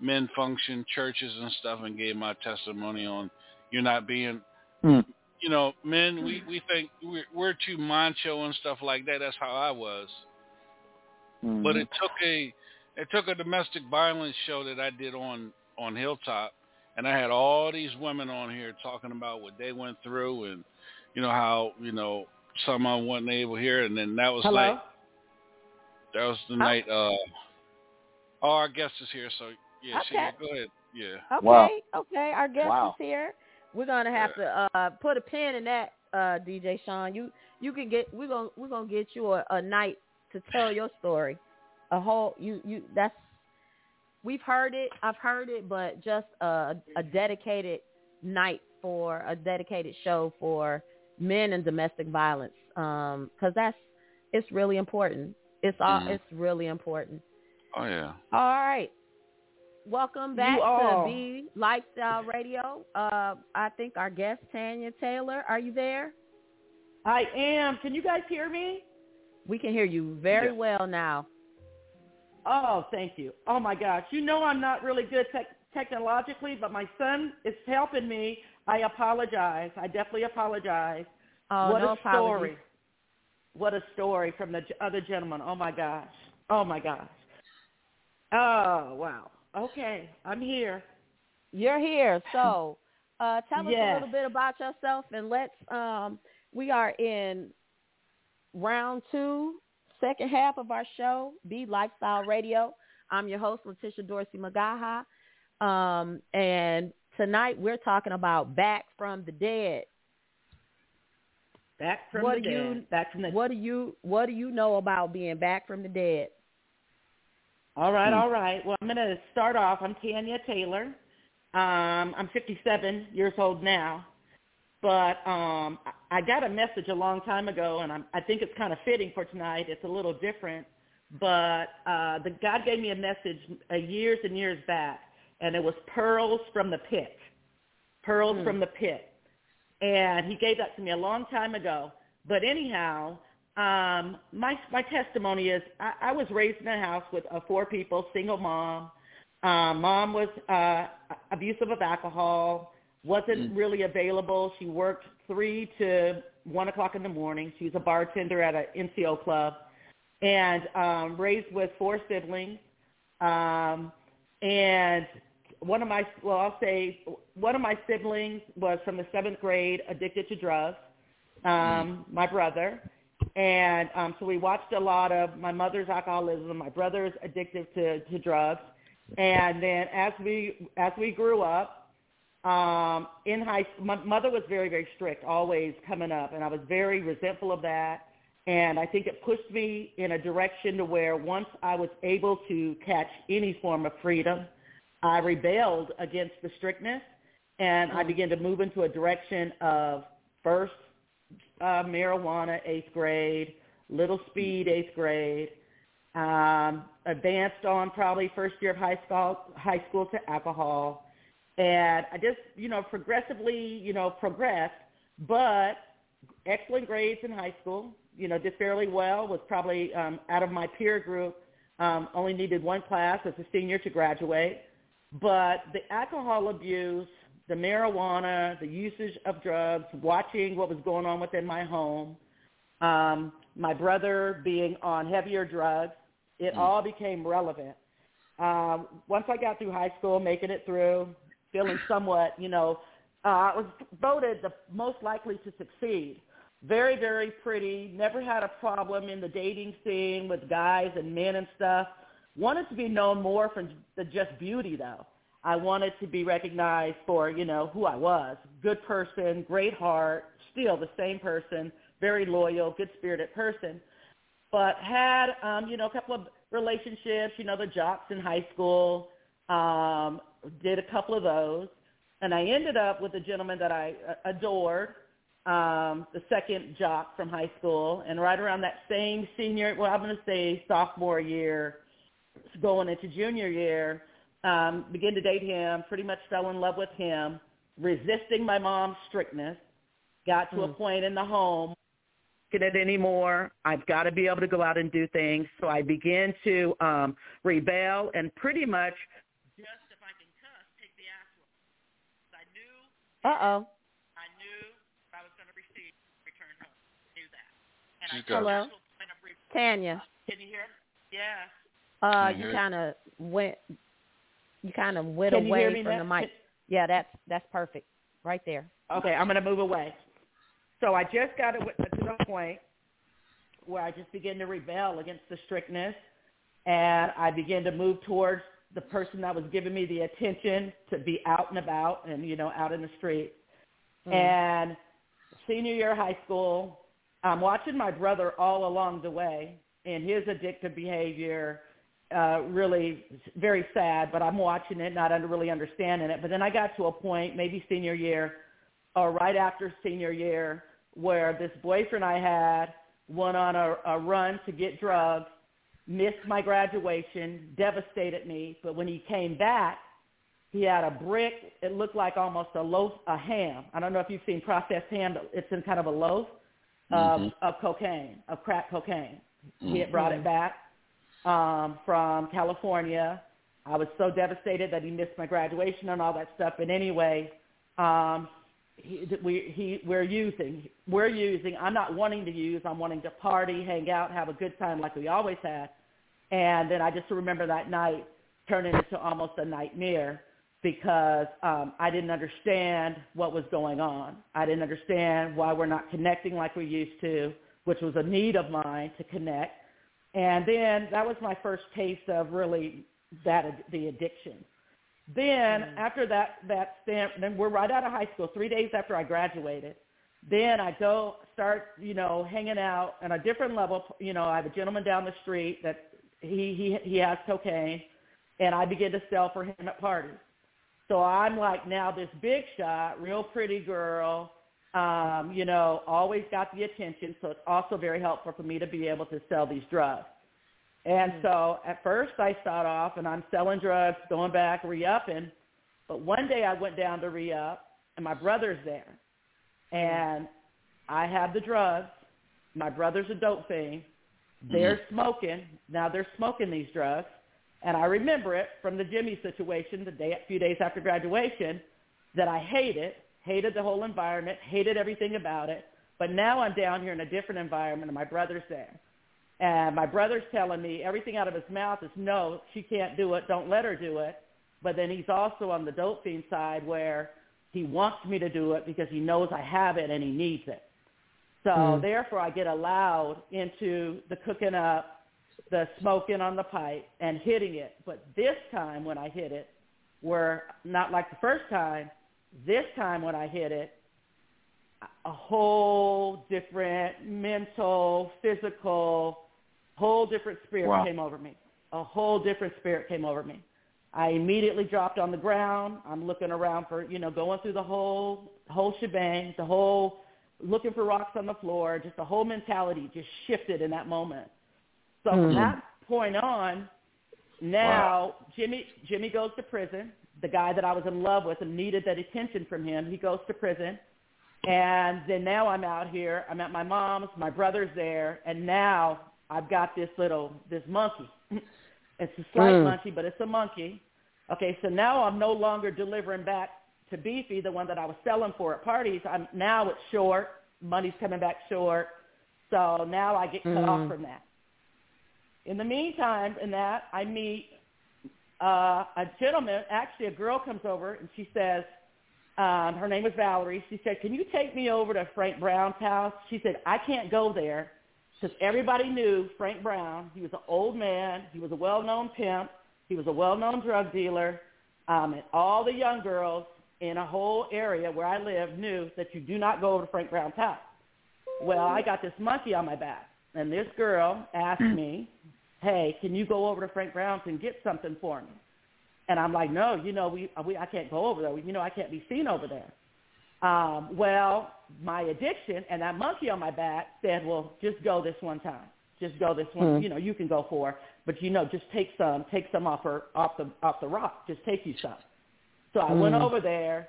men function churches and stuff, and gave my testimony on you're not being, Mm. you know, men. We we think we're, we're too macho and stuff like that. That's how I was. Mhm. But it took a it took a domestic violence show that I did on on Hilltop, and I had all these women on here talking about what they went through, and you know how you know some I wasn't able to hear, and then that was Hello? like that was the night. Uh, oh, our guest is here, so yeah, she, Okay. go ahead. Yeah. Okay, okay. Our guest Wow. is here. We're gonna have to uh put a pin in that, uh, DJ Sean. You you can get we're gonna we're gonna get you a, a night to tell your story. A whole you you that's we've heard it, I've heard it, but just a a dedicated night for a dedicated show for men and domestic violence. Um, because that's it's really important. It's all Mhm. it's really important. Oh yeah. All right. Welcome back to all. BE Lifestyle Radio. Uh, I think our guest Tanya Taylor. Are you there? I am. Can you guys hear me? We can hear you very well now. Oh, thank you. Oh my gosh. You know I'm not really good tech technologically, but my son is helping me. I apologize. I definitely apologize. Oh, what no a apologies. story. What a story from the other gentleman. Oh my gosh. Oh my gosh. Oh, wow. Okay. I'm here. You're here. So, uh, tell us a little bit about yourself, and let's. Um, we are in round two, second half of our show, BE Lifestyle Radio. I'm your host, Letitia Dorsey Magaha, um, and tonight we're talking about Back from the Dead. Back from what the do you. Back from the what do you what do you know about being back from the dead? All right, Hmm. all right. Well, I'm going to start off. I'm Tanya Taylor. Um, I'm 57 years old now, but um, I- got a message a long time ago, and I'm, I think it's kind of fitting for tonight. It's a little different, but uh, the God gave me a message uh, years and years back, and it was pearls from the pit. Pearls Hmm. from the pit, and He gave that to me a long time ago. But anyhow, um, my my testimony is I, I was raised in a house with uh, four people, single mom. Um, mom was uh, abusive of alcohol, wasn't really available. She worked three to one o'clock in the morning. She was a bartender at an NCO club, and um, raised with four siblings. Um, and one of my well, I'll say one of my siblings was from the seventh grade, addicted to drugs. Um, my brother, and um, so we watched a lot of my mother's alcoholism, my brother's addicted to, to drugs, and then as we as we grew up, um, in high school, my mother was very very strict, always coming up, and I was very resentful of that. And I think it pushed me in a direction to where once I was able to catch any form of freedom, I rebelled against the strictness, and I began to move into a direction of first uh, marijuana, eighth grade, little speed, eighth grade, um, advanced on probably first year of high school, high school to alcohol, and I just you know progressively you know progressed, but excellent grades in high school. You know, did fairly well. Was probably um, out of my peer group. Um, only needed one class as a senior to graduate. But the alcohol abuse, the marijuana, the usage of drugs, watching what was going on within my home, um, my brother being on heavier drugs, it Mm. all became relevant. Um, once I got through high school, making it through, feeling somewhat, you know, uh, I was voted the most likely to succeed. Very, very pretty. Never had a problem in the dating scene with guys and men and stuff. Wanted to be known more for the just beauty, though. I wanted to be recognized for, you know, who I was. Good person, great heart, still the same person, very loyal, good-spirited person. But had, um, you know, a couple of relationships, you know, the jocks in high school, um, did a couple of those. And I ended up with a gentleman that I uh, adored, um, the second jock from high school. And right around that same senior, well, I'm going to say sophomore year, going into junior year, um, began to date him, pretty much fell in love with him, resisting my mom's strictness, got to a Mm. point in the home, get it anymore. I've got to be able to go out and do things. So I began to um, rebel and pretty much just if I can cuss, take the ass. I knew Uh oh. I knew I was going to receive return home. Knew that. And She's I got Hello, to the point of re- Tanya. Can you hear? Yeah. Uh, Can you you kind of went. You kind of went Can away from now? the mic. Yeah, that's that's perfect. Right there. Okay, I'm going to move away. So I just got to, to the point where I just began to rebel against the strictness, and I began to move towards the person that was giving me the attention to be out and about and you know out in the street. Mm. And senior year of high school, I'm watching my brother all along the way and his addictive behavior. Uh, really very sad, but I'm watching it, not under, really understanding it. But then I got to a point, maybe senior year, or right after senior year, where this boyfriend I had went on a, a run to get drugs, missed my graduation, devastated me. But when he came back, he had a brick. It looked like almost a loaf, a ham. I don't know if you've seen processed ham. But it's in kind of a loaf of, Mhm. of cocaine, of crack cocaine. He had Mhm. brought it back um, from California. I was so devastated that he missed my graduation and all that stuff. But anyway, um, he, we, he, we're using, we're using. I'm not wanting to use. I'm wanting to party, hang out, have a good time like we always had. And then I just remember that night turning into almost a nightmare because um, I didn't understand what was going on. I didn't understand why we're not connecting like we used to, which was a need of mine to connect. And then that was my first taste of really that the addiction. Then mm. after that that stint, then we're right out of high school. Three days after I graduated, then I go start you know hanging out on a different level. You know, I have a gentleman down the street that he he he has cocaine, and I begin to sell for him at parties. So I'm like now this big shot, real pretty girl, um, you know, always got the attention. So it's also very helpful for me to be able to sell these drugs. And mm-hmm. so at first I start off and I'm selling drugs, going back, re-upping. But one day I went down to re-up and my brother's there. Mm-hmm. And I have the drugs. My brother's a dope fiend. Mm-hmm. They're smoking. Now they're smoking these drugs. And I remember it from the Jimmy situation the day, a few days after graduation that I hated, hated the whole environment, hated everything about it. But now I'm down here in a different environment and my brother's there. And my brother's telling me everything out of his mouth is no, she can't do it. Don't let her do it. But then he's also on the dope fiend side where he wants me to do it because he knows I have it and he needs it. So Mm. therefore I get allowed into the cooking up, the smoking on the pipe and hitting it. But this time when I hit it, were not like the first time, this time when I hit it, a whole different mental, physical, whole different spirit Wow. came over me. A whole different spirit came over me. I immediately dropped on the ground. I'm looking around for, you know, going through the whole whole shebang, the whole looking for rocks on the floor, just the whole mentality just shifted in that moment. So from Hmm. that point on, now Jimmy Jimmy goes to prison. The guy that I was in love with and needed that attention from him. He goes to prison. And then now I'm out here. I'm at my mom's. My brother's there. And now I've got this little, this monkey. it's a slight Mm. monkey, but it's a monkey. Okay, so now I'm no longer delivering back to Beefy, the one that I was selling for at parties. I'm now it's short. Money's coming back short. So now I get cut Mm. off from that. In the meantime, in that I meet uh, a gentleman. Actually, a girl comes over and she says, um, her name is Valerie. She said, "Can you take me over to Frank Brown's house?" She said, "I can't go there because everybody knew Frank Brown. He was an old man. He was a well-known pimp. He was a well-known drug dealer, um, and all the young girls in a whole area where I live knew that you do not go over to Frank Brown's house." Well, I got this monkey on my back, and this girl asked me, "Hey, can you go over to Frank Brown's and get something for me?" And I'm like, "No, you know, we, we I can't go over there. You know, I can't be seen over there." Um, well, my addiction and that monkey on my back said, "Well, just go this one time. Just go this one. Hmm. You know, you can go for, but you know, just take some, take some off her, off the, off the rock. Just take you some." So I went Hmm. over there.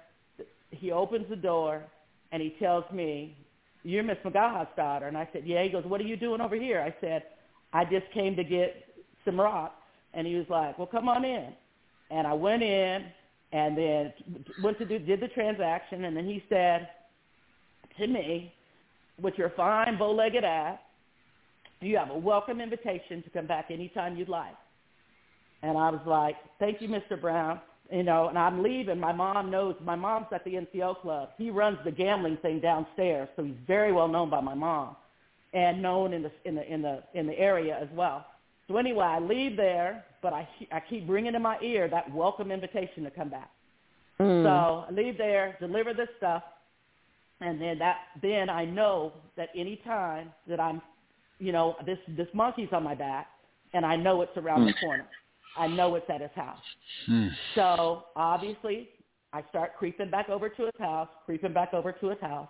He opens the door and he tells me, "You're Miss McGaha's daughter." And I said, "Yeah." He goes, "What are you doing over here?" I said, "I just came to get some rock." And he was like, "Well, come on in." And I went in and then went to do did the transaction, and then he said to me, "With your fine bow-legged ass, you have a welcome invitation to come back anytime you'd like." And I was like, "Thank you, Mr. Brown." You know, and I'm leaving. My mom knows. My mom's at the NCO club. He runs the gambling thing downstairs, so he's very well known by my mom, and known in the in the in the in the area as well. So anyway, I leave there, but I I keep bringing in my ear that welcome invitation to come back. Mm. So I leave there, deliver this stuff, and then that then I know that any time that I'm, you know, this this monkey's on my back, and I know it's around the Mm. corner. I know it's at his house. So obviously, I start creeping back over to his house, creeping back over to his house,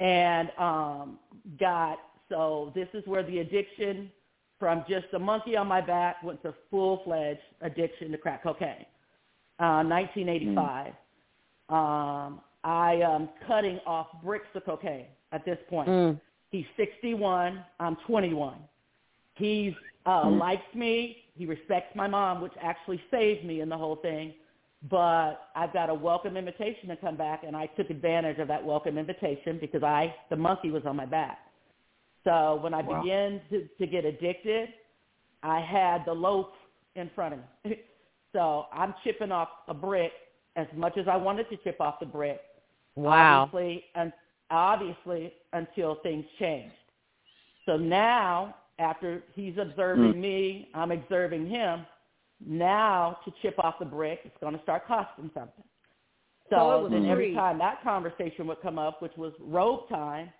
and um, got so this is where the addiction from just a monkey on my back went to full fledged addiction to crack cocaine. Uh, 1985. Um, I am cutting off bricks of cocaine at this point. Mm. He's 61. I'm 21. He's uh, Mm. likes me. He respects my mom, which actually saved me in the whole thing. But I've got a welcome invitation to come back, and I took advantage of that welcome invitation because I, the monkey, was on my back. So when I Wow. began to, to get addicted, I had the loaf in front of me. so I'm chipping off a brick as much as I wanted to chip off the brick. Wow. Obviously, and obviously until things changed. So now, after he's observing Mm. me, I'm observing him. Now to chip off the brick, it's going to start costing something. So then every time that conversation would come up, which was robe time,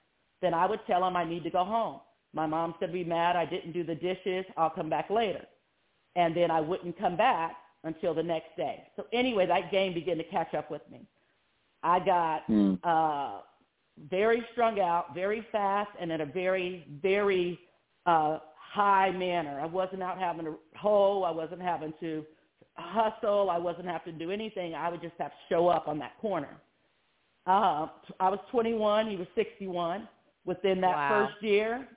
then I would tell him I need to go home. My mom's going to be mad I didn't do the dishes. I'll come back later. And then I wouldn't come back until the next day. So anyway, that game began to catch up with me. I got Mm. uh, very strung out, very fast, and in a very, very uh, high manner. I wasn't out having to hoe. I wasn't having to hustle. I wasn't having to do anything. I would just have to show up on that corner. Uh, I was 21. He was 61. Within that Wow. first year,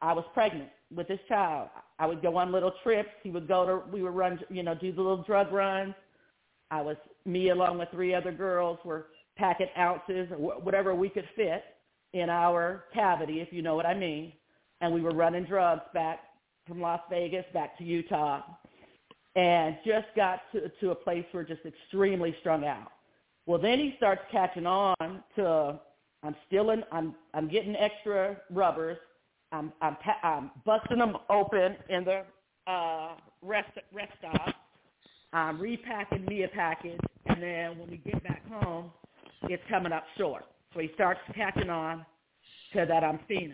I was pregnant with this child. I would go on little trips. He would go to, we would run, you know, do the little drug runs. I was, me along with three other girls were packing ounces or wh- whatever we could fit in our cavity, if you know what I mean. And we were running drugs back from Las Vegas back to Utah and just got to, to a place where just extremely strung out. Well, then he starts catching on to I'm still in. I'm I'm getting extra rubbers. I'm I'm I'm busting them open in the uh, rest rest stop. I'm repacking me a package, and then when we get back home, it's coming up short. So he starts catching on to that I'm fiending.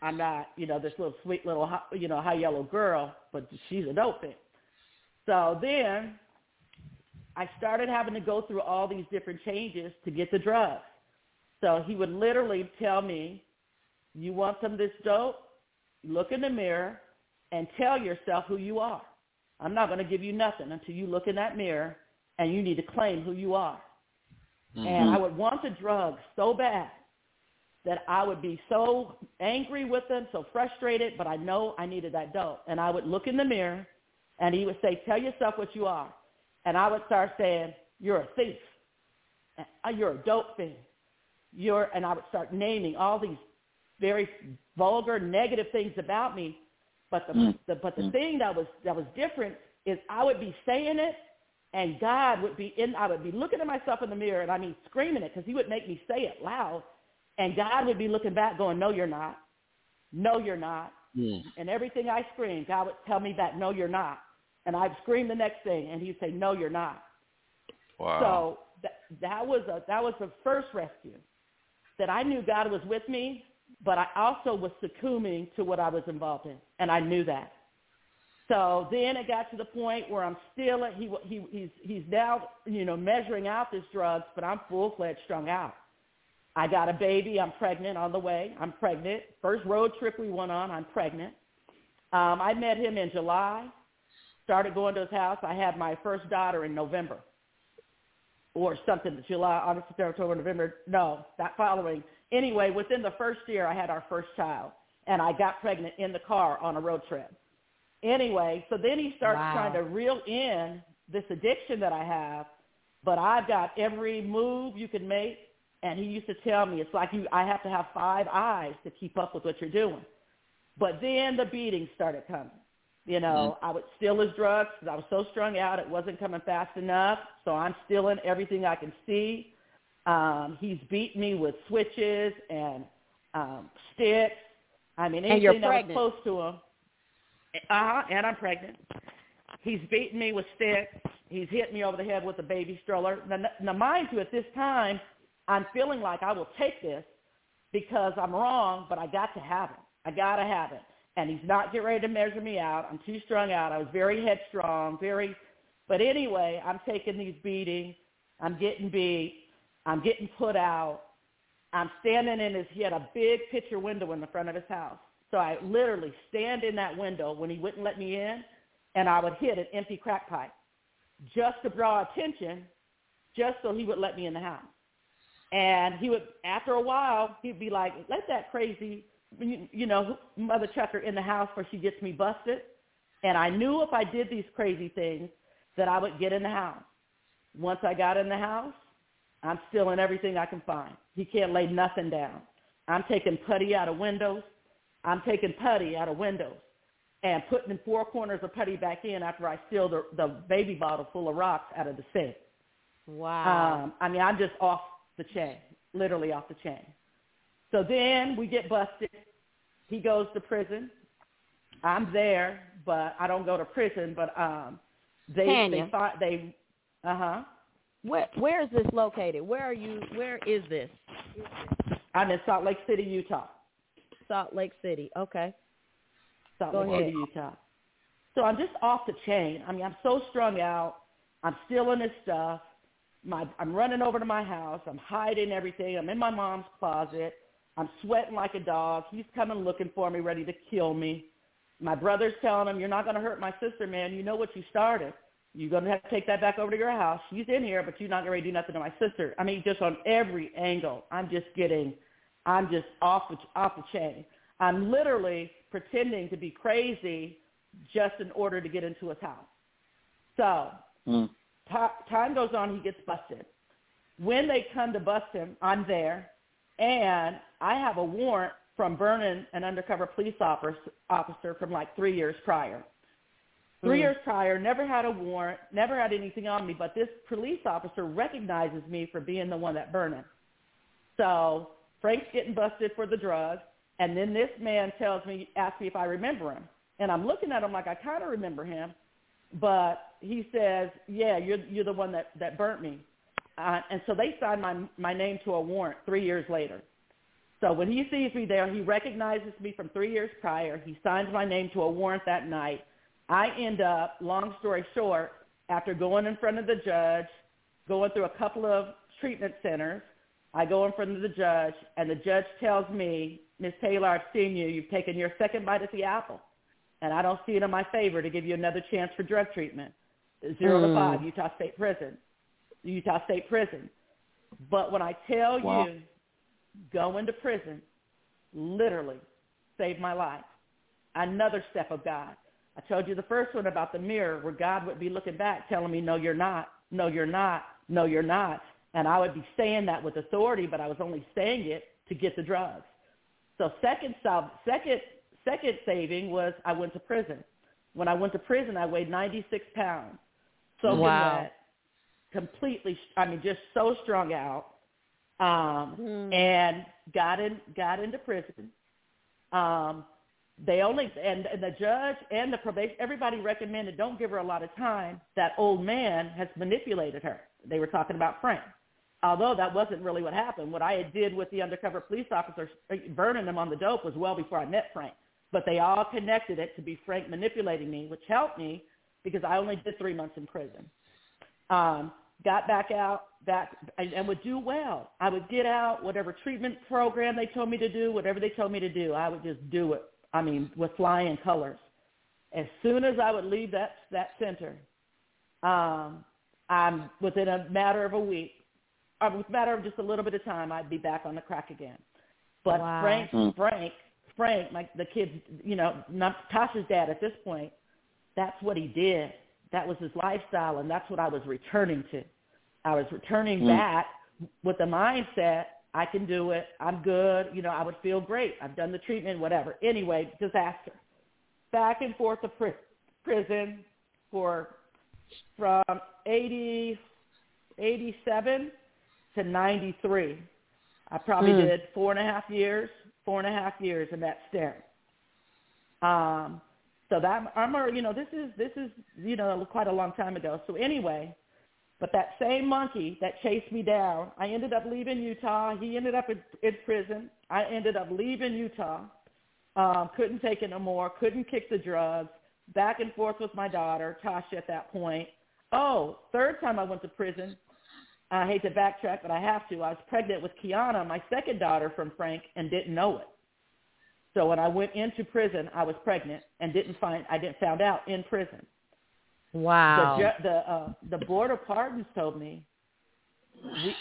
I'm not, you know, this little sweet little, you know, high yellow girl, but she's a dope fiend. So then I started having to go through all these different changes to get the drugs. So he would literally tell me, you want some of this dope? Look in the mirror and tell yourself who you are. I'm not going to give you nothing until you look in that mirror and you need to claim who you are. Mm-hmm. And I would want the drugs so bad that I would be so angry with them, so frustrated, but I know I needed that dope. And I would look in the mirror and he would say, tell yourself what you are. And I would start saying, you're a thief. Uh, You're a dope fiend. You're, and I would start naming all these very vulgar, negative things about me. But the, Mm. the but the thing that was that was different is I would be saying it, and God would be in. I would be looking at myself in the mirror, and I mean screaming it because He would make me say it loud, and God would be looking back, going, "No, you're not. No, you're not." Mm. And everything I screamed, God would tell me that, "No, you're not." And I'd scream the next thing, and He'd say, "No, you're not." Wow. So that that was a that was the first rescue. That I knew God was with me, but I also was succumbing to what I was involved in, and I knew that. So then it got to the point where I'm still he he he's he's now you know measuring out this drugs, but I'm full fledged strung out. I got a baby. I'm pregnant on the way. I'm pregnant. First road trip we went on, I'm pregnant. Um, I met him in July. Started going to his house. I had my first daughter in November or something, July, August, September, October, November. No, that following. Anyway, within the first year, I had our first child, and I got pregnant in the car on a road trip. Anyway, so then he starts Wow. trying to reel in this addiction that I have, but I've got every move you can make, and he used to tell me it's like you, I have to have five eyes to keep up with what you're doing. But then the beatings started coming. You know, I would steal his drugs because I was so strung out it wasn't coming fast enough. So I'm stealing everything I can see. Um, he's beaten me with switches and um, sticks. I mean, anything that was close to him. Uh-huh, and I'm pregnant. He's beaten me with sticks. He's hit me over the head with a baby stroller. Now, now, mind you, at this time, I'm feeling like I will take this because I'm wrong, but I got to have it. I got to have it. And he's not getting ready to measure me out. I'm too strung out. I was very headstrong, very. But anyway, I'm taking these beatings. I'm getting beat. I'm getting put out. I'm standing in his. He had a big picture window in the front of his house. So I literally stand in that window when he wouldn't let me in, and I would hit an empty crack pipe just to draw attention, just so he would let me in the house. And he would, after a while, he'd be like, "Let that crazy, you, you know, mother chucker in the house where she gets me busted." And I knew if I did these crazy things, that I would get in the house. Once I got in the house, I'm stealing everything I can find. He can't lay nothing down. I'm taking putty out of windows. I'm taking putty out of windows and putting the four corners of putty back in after I steal the, the baby bottle full of rocks out of the sink. Wow. Um, I mean, I'm just off the chain, literally off the chain. So then we get busted. He goes to prison. I'm there, but I don't go to prison. But um, they Tanya. they thought they, uh huh. Where where is this located? Where are you? Where is this? I'm in Salt Lake City, Utah. Salt Lake City. Okay. Salt Go Lake ahead. City, Utah. So I'm just off the chain. I mean, I'm so strung out. I'm stealing his stuff. My, I'm running over to my house. I'm hiding everything. I'm in my mom's closet. I'm sweating like a dog. He's coming looking for me, ready to kill me. My brother's telling him, "You're not going to hurt my sister, man. You know what you started. You're going to have to take that back over to your house. She's in here, but you're not going to do nothing to my sister." I mean, just on every angle, I'm just getting, I'm just off the off the chain. I'm literally pretending to be crazy just in order to get into his house. So Mm. ti- time goes on, he gets busted. When they come to bust him, I'm there, and I have a warrant from Vernon, an undercover police officer, officer from like three years prior. Three Mm. years prior, never had a warrant, never had anything on me, but this police officer recognizes me for being the one that burned him. So Frank's getting busted for the drugs, and then this man tells me, asks me if I remember him. And I'm looking at him like I kind of remember him, but he says, yeah, you're, you're the one that, that burnt me. Uh, and so they signed my, my name to a warrant three years later. So when he sees me there, he recognizes me from three years prior. He signs my name to a warrant that night. I end up, long story short, after going in front of the judge, going through a couple of treatment centers, I go in front of the judge, and the judge tells me, Miss Taylor, I've seen you. You've taken your second bite at the apple, and I don't see it in my favor to give you another chance for drug treatment. Zero to Mm. five, Utah State Prison. Utah State Prison. But when I tell Wow. you, going to prison literally saved my life. Another step of God. I told you the first one about the mirror where God would be looking back telling me, no, you're not. No, you're not. No, you're not. And I would be saying that with authority, but I was only saying it to get the drugs. So second, second, second saving was I went to prison. When I went to prison, I weighed 96 pounds. So Wow. wet, completely, I mean, just so strung out. Um, and got in, got into prison. Um, they only and, and the judge and the probation everybody recommended don't give her a lot of time that old man has manipulated her. They were talking about frank. Although that wasn't really what happened. What i had did with the undercover police officers uh, burning them on the dope was well before i met frank. But they all connected it to be frank manipulating me which helped me because i only did three months in prison. Um, got back out back and, and would do well i would get out whatever treatment program they told me to do whatever they told me to do i would just do it I mean, with flying colors. As soon as I would leave that that center, um, I'm within a matter of a week, or with a matter of just a little bit of time, I'd be back on the crack again. But Wow. Frank, Mm. Frank, Frank, like the kids, you know, not Tasha's dad at this point, that's what he did. That was his lifestyle, and that's what I was returning to. I was returning Mm. back with the mindset I can do it. I'm good. You know, I would feel great. I've done the treatment, whatever. Anyway, disaster. Back and forth to pri- prison for from 80, 87 to 93. I probably Hmm. did four and a half years, four and a half years in that stint. Um, so that I'm, you know, this is this is you know quite a long time ago. So anyway, but that same monkey that chased me down, I ended up leaving Utah. He ended up in, in prison. I ended up leaving Utah. Um, couldn't take it no more. Couldn't kick the drugs. Back and forth with my daughter, Tasha, at that point. Oh, third time I went to prison. I hate to backtrack, but I have to. I was pregnant with Kiana, my second daughter from Frank, and didn't know it. So when I went into prison, I was pregnant and didn't find I didn't found out in prison. Wow. The ju- the uh, the board of pardons told me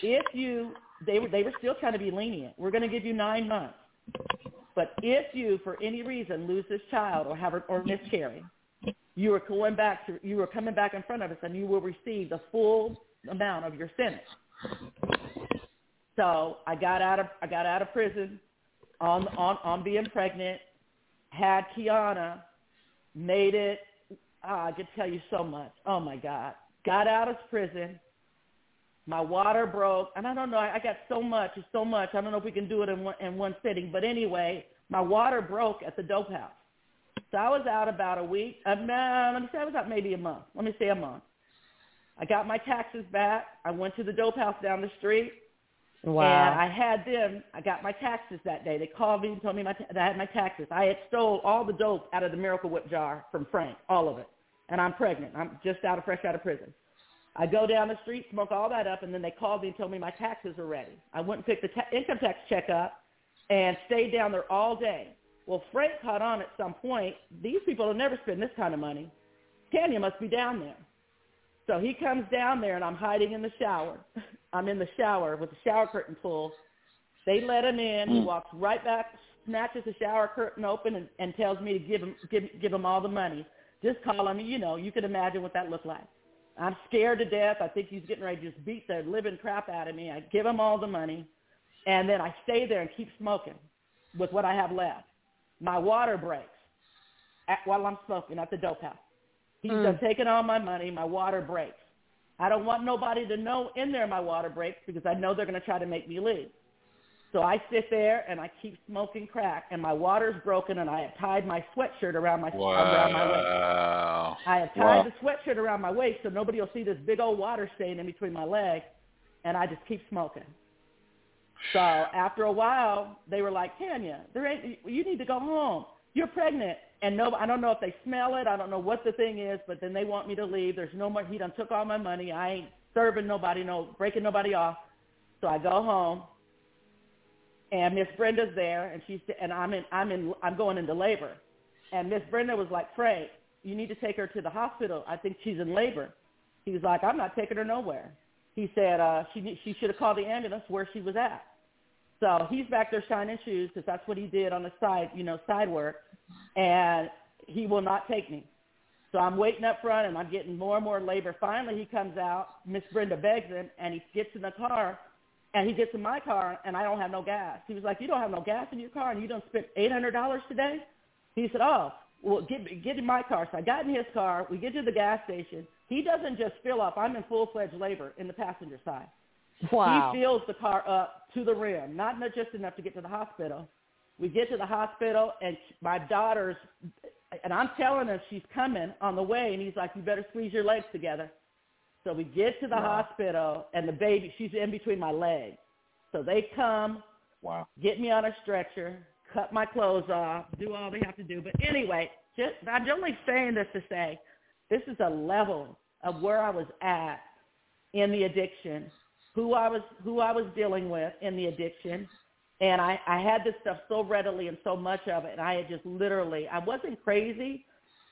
if you they were they were still trying to be lenient. We're going to give you nine months, but if you for any reason lose this child or have a, or miscarry, you are going back to you are coming back in front of us and you will receive the full amount of your sentence. So I got out of I got out of prison on on on being pregnant, had Kiana, made it. ah, I could tell you so much. Oh my God! Got out of prison. My water broke, and I don't know. I I got so much, so much. I don't know if we can do it in one in one sitting, but anyway, my water broke at the dope house. So I was out about a week. Uh, no, let me say I was out maybe a month. Let me say a month. I got my taxes back. I went to the dope house down the street. Wow. And I had them. I got my taxes that day. They called me and told me my, that I had my taxes. I had stole all the dope out of the Miracle Whip jar from Frank, all of it. And I'm pregnant. I'm just out of fresh out of prison. I go down the street, smoke all that up, and then they called me and told me my taxes are ready. I went and picked the ta- income tax check up and stayed down there all day. Well, Frank caught on at some point. These people will never spend this kind of money. Tanya must be down there. So he comes down there, and I'm hiding in the shower. I'm in the shower with the shower curtain pulled. They let him in. He mm. walks right back, snatches the shower curtain open, and, and tells me to give him give give him all the money. Just call him. You know, you can imagine what that looked like. I'm scared to death. I think he's getting ready to just beat the living crap out of me. I give him all the money, and then I stay there and keep smoking with what I have left. My water breaks at, while I'm smoking at the dope house. He's Mm. done taking all my money. My water breaks. I don't want nobody to know in there my water breaks because I know they're going to try to make me leave. So I sit there and I keep smoking crack, and my water's broken, and I have tied my sweatshirt around my around my waist. Wow. I have tied Wow. the sweatshirt around my waist so nobody will see this big old water stain in between my legs, and I just keep smoking. So after a while, they were like, Tanya, there ain't, you need to go home. You're pregnant. And no, I don't know if they smell it. I don't know what the thing is, but then they want me to leave. There's no more. He done took all my money. I ain't serving nobody, no breaking nobody off. So I go home, and Miss Brenda's there, and she's and I'm in I'm in I'm going into labor, and Miss Brenda was like, Frank, you need to take her to the hospital. I think she's in labor. He was like, I'm not taking her nowhere. he said uh, she she should have called the ambulance where she was at. So he's back there shining shoes because that's what he did on the side, you know, side work, and he will not take me. So I'm waiting up front, and I'm getting more and more labor. Finally, he comes out. Miss Brenda begs him, and he gets in the car, and he gets in my car, and I don't have no gas. He was like, "You don't have no gas in your car, and you don't spend eight hundred dollars today." He said, "Oh, well, get get in my car." So I got in his car. We get to the gas station. He doesn't just fill up. I'm in full fledged labor in the passenger side. Wow. He fills the car up to the rim, not just enough to get to the hospital. We get to the hospital, and my daughter's, and I'm telling her she's coming on the way, and he's like, "You better squeeze your legs together." So we get to the Wow. hospital, and the baby, she's in between my legs. So they come, Wow. get me on a stretcher, cut my clothes off, do all they have to do. But anyway, just I'm only saying this to say this is a level of where I was at in the addiction, who I was who I was dealing with in the addiction. And I, I had this stuff so readily and so much of it and I had just literally I wasn't crazy,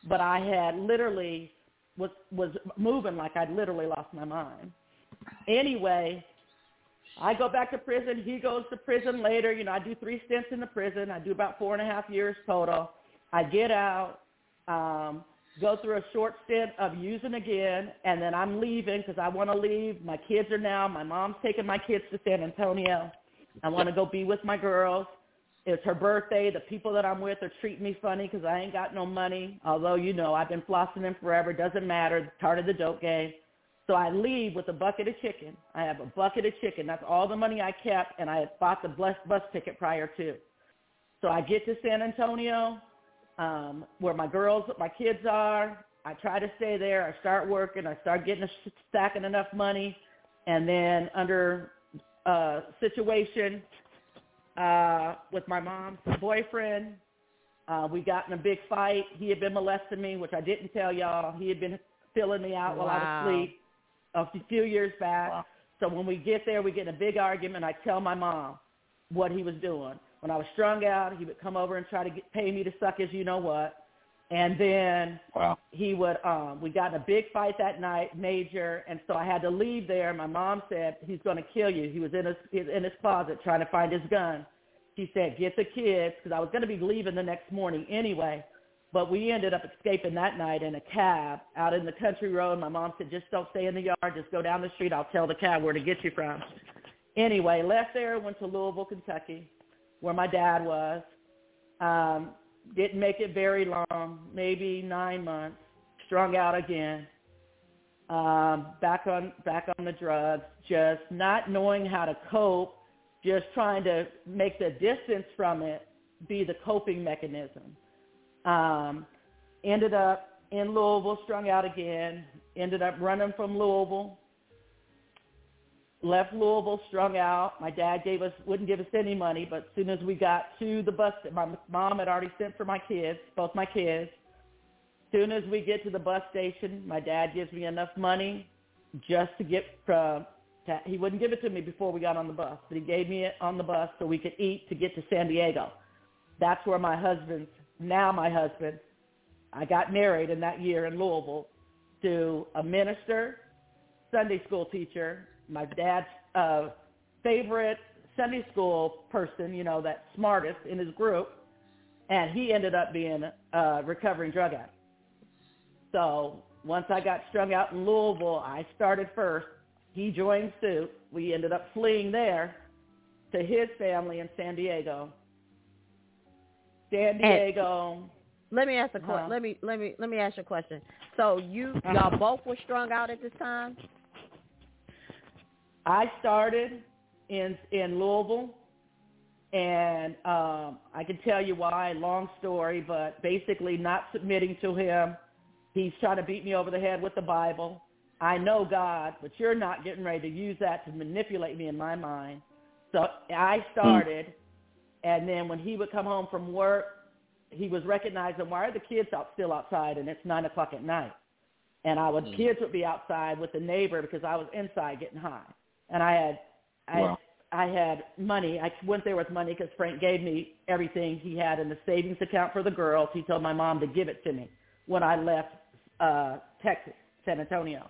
but I had literally was was moving like I'd literally lost my mind. Anyway, I go back to prison. He goes to prison later. You know, I do three stints in the prison. I do about four and a half years total. I get out, um, go through a short stint of using again, and then I'm leaving because I want to leave. My kids are now. My mom's taking my kids to San Antonio. I want to go be with my girls. It's her birthday. The people that I'm with are treating me funny because I ain't got no money. Although you know I've been flossing them forever. Doesn't matter. Part of the dope game. So I leave with a bucket of chicken. I have a bucket of chicken. That's all the money I kept, and I had bought the bus bus ticket prior to. So I get to San Antonio, um, where my girls, my kids are. I try to stay there. I start working. I start getting a, stacking enough money, and then under uh, situation uh, with my mom's boyfriend, uh, we got in a big fight. He had been molesting me, which I didn't tell y'all. He had been filling me out while I was asleep a few years back. So when we get there, we get in a big argument. I tell my mom what he was doing. When I was strung out, he would come over and try to get, pay me to suck his you know what. And then Wow. he would um we got in a big fight that night, major, and so I had to leave there. My mom said he's going to kill you. He was in his in his closet trying to find his gun. She said get the kids because I was going to be leaving the next morning anyway. But we ended up escaping that night in a cab out in the country road. My mom said just don't stay in the yard, just go down the street. I'll tell the cab where to get you from. Anyway, left there, went to Louisville, Kentucky, where my dad was. Um, didn't make it very long, maybe nine months. Strung out again. Um, back on back on the drugs. Just not knowing how to cope. Just trying to make the distance from it be the coping mechanism. Um, ended up in Louisville, strung out again. Ended up running from Louisville. Left Louisville, strung out. My dad gave us wouldn't give us any money, but as soon as we got to the bus, my mom had already sent for my kids, both my kids. Soon as we get to the bus station, my dad gives me enough money just to get from. To, he wouldn't give it to me before we got on the bus, but he gave me it on the bus so we could eat to get to San Diego. That's where my husband's now my husband. I got married in that year in Louisville to a minister, Sunday school teacher, my dad's uh, favorite Sunday school person, you know, that smartest in his group, and he ended up being a recovering drug addict. So once I got strung out in Louisville, I started first. He joined suit. We ended up fleeing there to his family in San Diego. San Diego. Let me ask a Uh-huh. question. Let me let me let me ask you a question. So you y'all both were strung out at this time? I started in in Louisville, and um, I can tell you why. Long story, but basically not submitting to him. He's trying to beat me over the head with the Bible. I know God, but you're not getting ready to use that to manipulate me in my mind. So I started, and then when he would come home from work, he was recognizing why are the kids out still outside, and it's nine o'clock at night. And I would Mm. kids would be outside with the neighbor because I was inside getting high and I had I Wow. I had money. I went there with money because Frank gave me everything he had in the savings account for the girls. He told my mom to give it to me when I left uh Texas, San Antonio.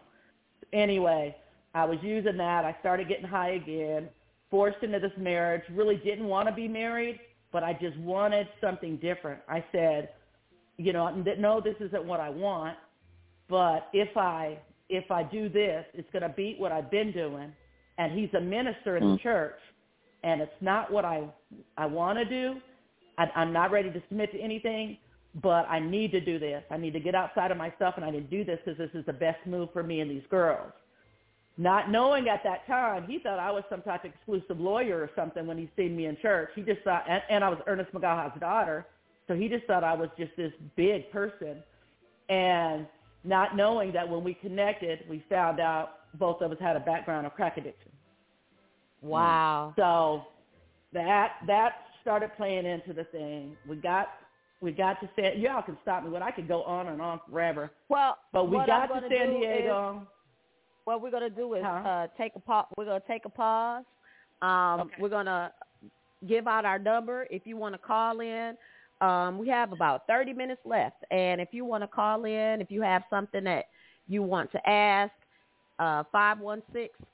Anyway, I was using that. I started getting high again, forced into this marriage, really didn't want to be married, but I just wanted something different. I said, you know, no, this isn't what I want, but if I if I do this, it's going to beat what I've been doing. And he's a minister in the mm. church, and it's not what I I want to do. I, I'm not ready to submit to anything, but I need to do this. I need to get outside of myself, and I need to do this because this is the best move for me and these girls. Not knowing at that time, he thought I was some type of exclusive lawyer or something when he seen me in church. He just thought, and, and I was Ernest Magaha's daughter, so he just thought I was just this big person. And not knowing that when we connected, we found out both of us had a background of crack addiction. Wow. So that that started playing into the thing. We got we got to San. Y'all can stop me, but I could go on and on forever. Well, but we got to San Diego. Is, what we're gonna do is Huh? uh, take a pause. We're gonna take a pause. Um, We're gonna give out our number if you want to call in. Um, we have about 30 minutes left, and if you want to call in, if you have something that you want to ask, uh,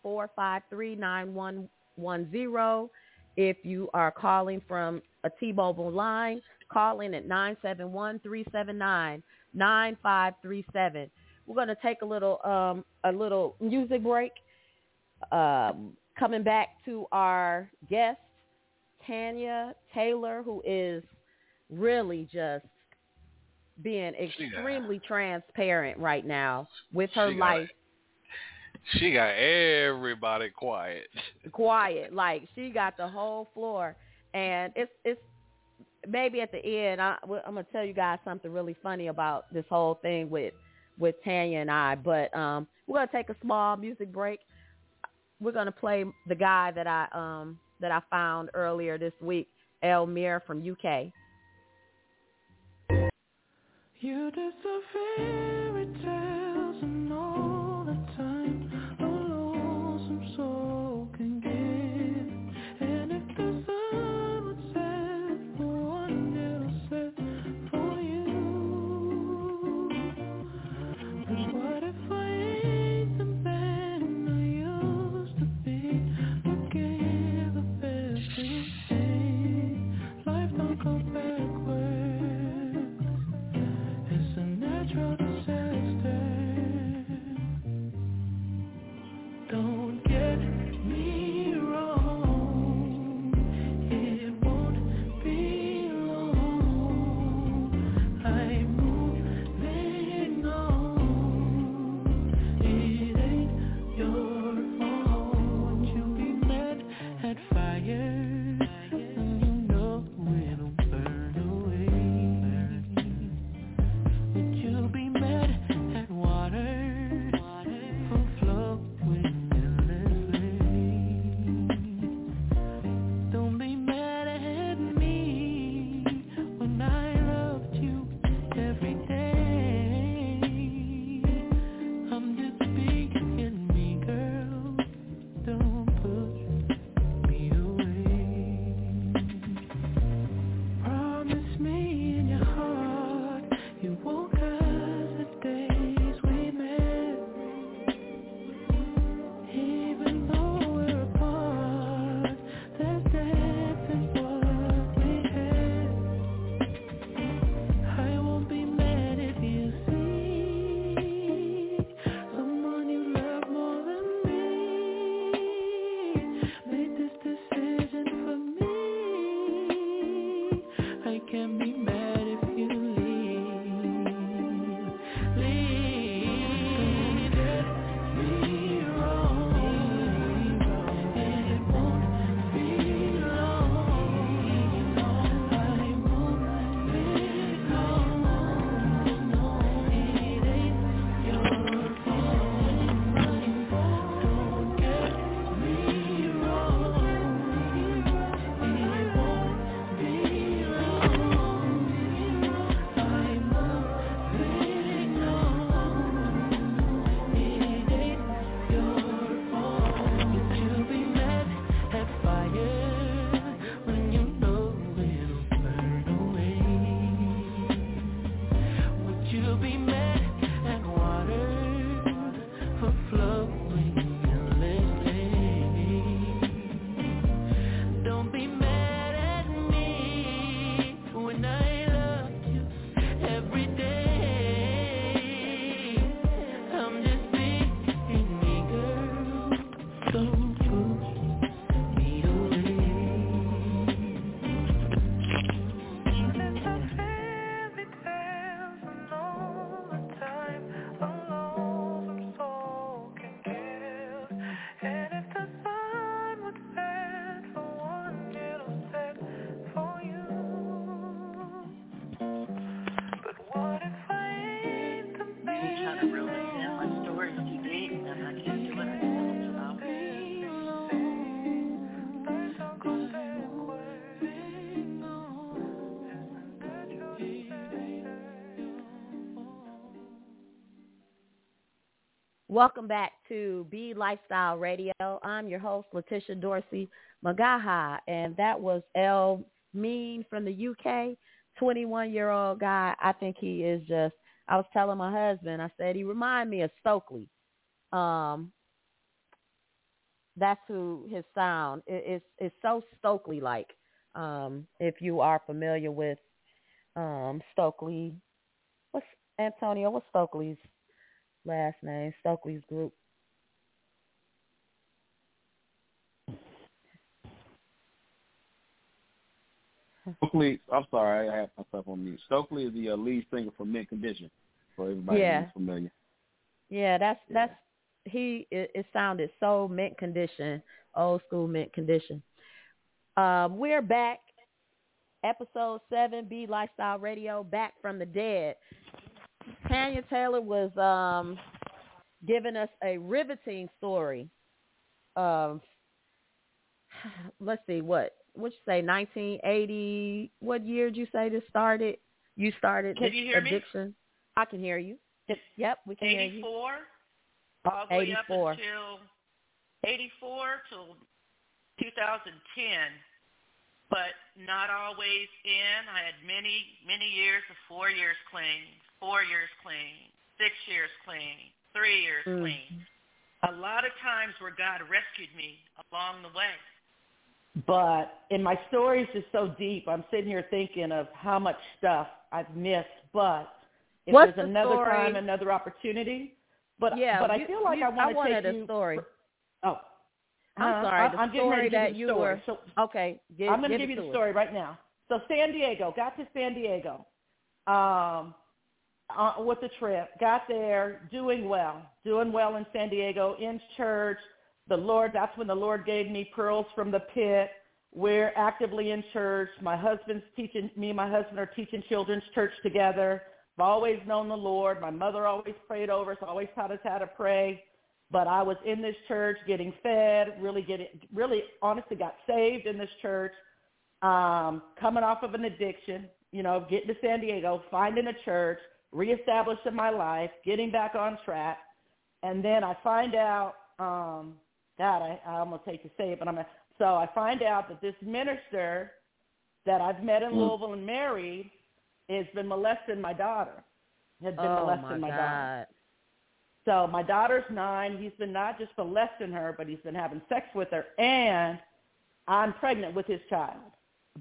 516-453-9110. If you are calling from a T-Mobile line, call in at 971-379-9537. We're going to take a little um, a little music break. Um, coming back to our guest, Tanya Taylor, who is really just being extremely transparent right now with her She life She got everybody quiet. quiet. Like she got the whole floor, and it's it's maybe at the end. I, I'm gonna tell you guys something really funny about this whole thing with with Tanya and I. But um, we're gonna take a small music break. We're gonna play the guy that I um that I found earlier this week, Elmiene from UK. You deserve fairy tales to BE Lifestyle Radio. I'm your host, Letitia Dorsey Magaha, and that was El Mean from the UK, 21 year old guy. I think he is just. I was telling my husband, I said he remind me of Stokley. Um, that's who his sound it, it's so Stokley like. Um, if you are familiar with um Stokley, what's Antonio? What's Stokley's last name? Stokley's group. Stokley, I'm sorry, I have myself on mute. Stokley is the uh, lead singer for Mint Condition, for everybody Yeah. who's familiar. Yeah, that's that's he. It, it sounded so mint condition, old school mint condition. Um, we're back, episode seven, BE Lifestyle Radio, back from the dead. Tanya Taylor was um giving us a riveting story of let's see what what you say 1980 what year did you say this started you started Can this you hear me? i can hear you yep we can hear you 84, all the way up 84. until 84 till 2010, but not always in. I had many, many years of four years clean, four years clean, six years clean, three years Mm. clean. A lot of times where God rescued me along the way. But and my story is just so deep. I'm sitting here thinking of how much stuff I've missed. But if What's there's the another story? time, another opportunity. But yeah but I feel like you- I want to take a you. story Oh, i'm Uh, sorry the I'm getting story ready to that you you the story. were So- okay give, I'm going to give you the story right now. So San Diego, got to San Diego um, uh, with the trip. Got there, doing well, doing well in San Diego, in church. The Lord, that's when the Lord gave me pearls from the pit. We're actively in church. My husband's teaching, me and my husband are teaching children's church together. I've always known the Lord. My mother always prayed over us, always taught us how to pray. But I was in this church getting fed, really getting, really honestly got saved in this church um, coming off of an addiction, you know, getting to San Diego, finding a church, reestablishing my life, getting back on track. And then I find out, um, God, I, I almost hate to say it, but I'm a, so I find out that this minister that I've met in Mm. Louisville and married has been molesting my daughter. Had been oh molesting my my god daughter. So my daughter's nine. He's been not just molesting her, but he's been having sex with her, and I'm pregnant with his child.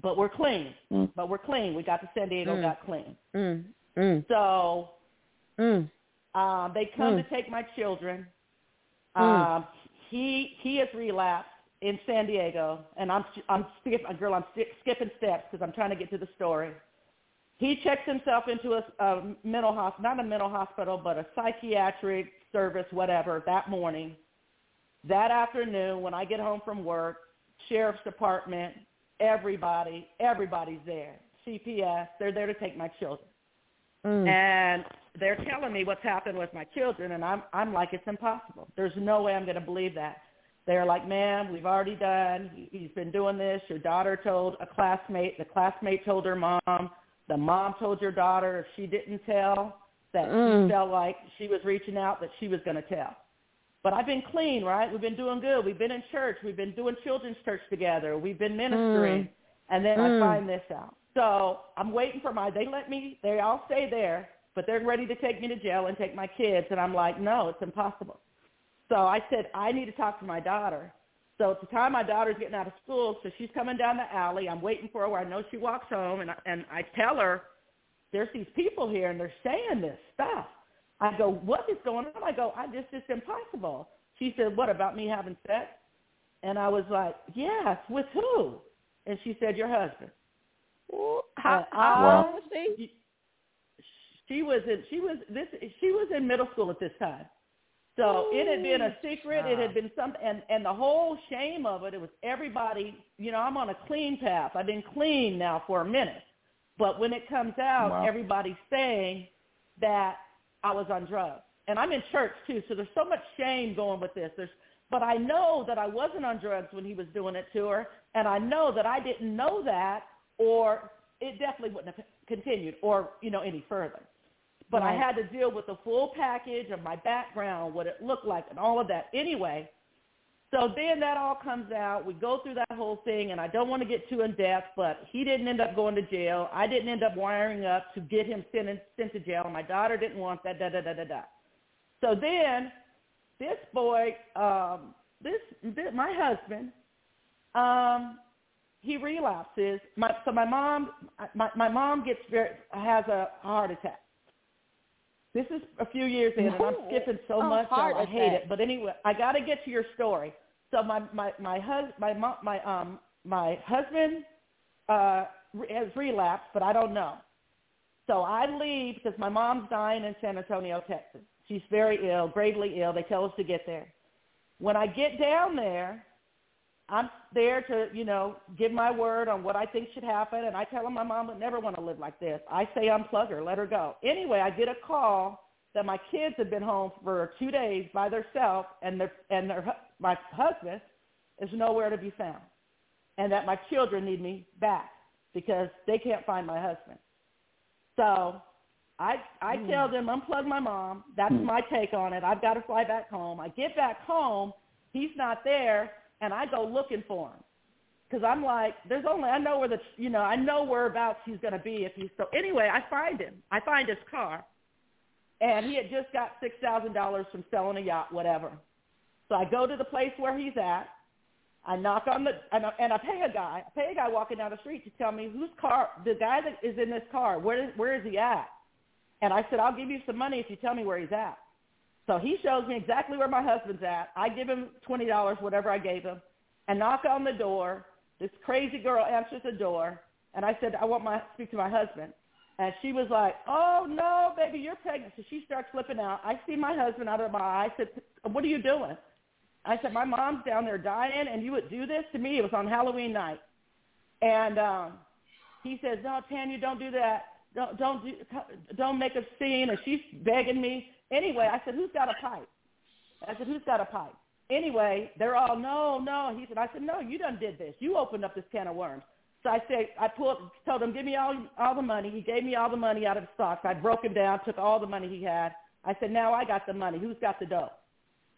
But we're clean. Mm. But we're clean. We got to San Diego, Mm. got clean. mm, mm, So mm. um, they come Mm. to take my children. Mm. Um, he he has relapsed in San Diego, and I'm I'm skip, girl. I'm sk- skipping steps because I'm trying to get to the story. He checks himself into a, a mental hospital, not a mental hospital, but a psychiatric service, whatever. That morning, that afternoon, when I get home from work, sheriff's department, everybody, everybody's there. CPS, they're there to take my children Mm. and they're telling me what's happened with my children and I'm I'm like it's impossible. There's no way I'm going to believe that. They're like, "Ma'am, we've already done. He- He's been doing this. Your daughter told a classmate. The classmate told her mom. The mom told your daughter if she didn't tell that Mm. she felt like she was reaching out that she was going to tell. But I've been clean, right? We've been doing good. We've been in church. We've been doing children's church together. We've been ministering. Mm. And then Mm. I find this out. So I'm waiting for my, they let me, they all stay there, but they're ready to take me to jail and take my kids. And I'm like, no, it's impossible. So I said, I need to talk to my daughter. So at the time my daughter's getting out of school, so she's coming down the alley. I'm waiting for her where I know she walks home, and I, and I tell her, there's these people here, and they're saying this stuff. I go, what is going on? I go, I just, it's impossible. She said, what, about me having sex? And I was like, yes, with who? And she said, your husband. How, Uh, how I- old was she? Was in she was this she was in middle school at this time. So it had been a secret. It had been some and and the whole shame of it. It was everybody. You know, I'm on a clean path. I've been clean now for a minute. But when it comes out, Wow. everybody's saying that I was on drugs, and I'm in church too. So there's so much shame going with this. There's but I know that I wasn't on drugs when he was doing it to her, and I know that I didn't know that, or it definitely wouldn't have continued, or you know any further. But I had to deal with the full package of my background, what it looked like, and all of that. Anyway, so then that all comes out. We go through that whole thing, and I don't want to get too in depth, but he didn't end up going to jail. I didn't end up wiring up to get him sent, in, sent to jail. My daughter didn't want that. Da da da da da. So then, this boy, um, this, this my husband, um, he relapses. My, so my mom, my, my mom gets very has a heart attack. This is a few years in, and I'm skipping so Oh, much. y'all. I hate attack. it, but anyway, I got to get to your story. So my my my hus my mom my um my husband uh has relapsed, but I don't know. So I leave because my mom's dying in San Antonio, Texas. She's very ill, gravely ill. They tell us to get there. When I get down there, I'm there to, you know, give my word on what I think should happen. And I tell them my mom would never want to live like this. I say unplug her, let her go. Anyway, I get a call that my kids have been home for two days by themselves, and their and their my husband is nowhere to be found, and that my children need me back because they can't find my husband. So I I Mm. tell them unplug my mom. That's Mm. my take on it. I've got to fly back home. I get back home, he's not there, and I go looking for him because I'm like, there's only I know where the you know I know whereabouts he's to be if he's so. Anyway, I find him. I find his car, and he had just got six thousand dollars from selling a yacht, whatever. So I go to the place where he's at. I knock on the and I, and I pay a guy. I pay a guy walking down the street to tell me whose car the guy that is in this car. Where where is he at? And I said, I'll give you some money if you tell me where he's at. So he shows me exactly where my husband's at. I give him twenty dollars, whatever I gave him, and knock on the door. This crazy girl answers the door, and I said, I want my speak to my husband. And she was like, Oh no, baby, you're pregnant. So she starts flipping out. I see my husband out of my eye. I said, What are you doing? I said, My mom's down there dying, and you would do this to me. It was on Halloween night, and um, he says, No, Tanya, don't do that. Don't don't do, don't make a scene. And she's begging me. Anyway, I said, Who's got a pipe? I said, Who's got a pipe? Anyway, they're all no, no. He said, I said, No, you done did this. You opened up this can of worms. So I said, I pulled, told him, give me all all the money. He gave me all the money out of the stocks. I broke him down, took all the money he had. I said, now I got the money. Who's got the dough?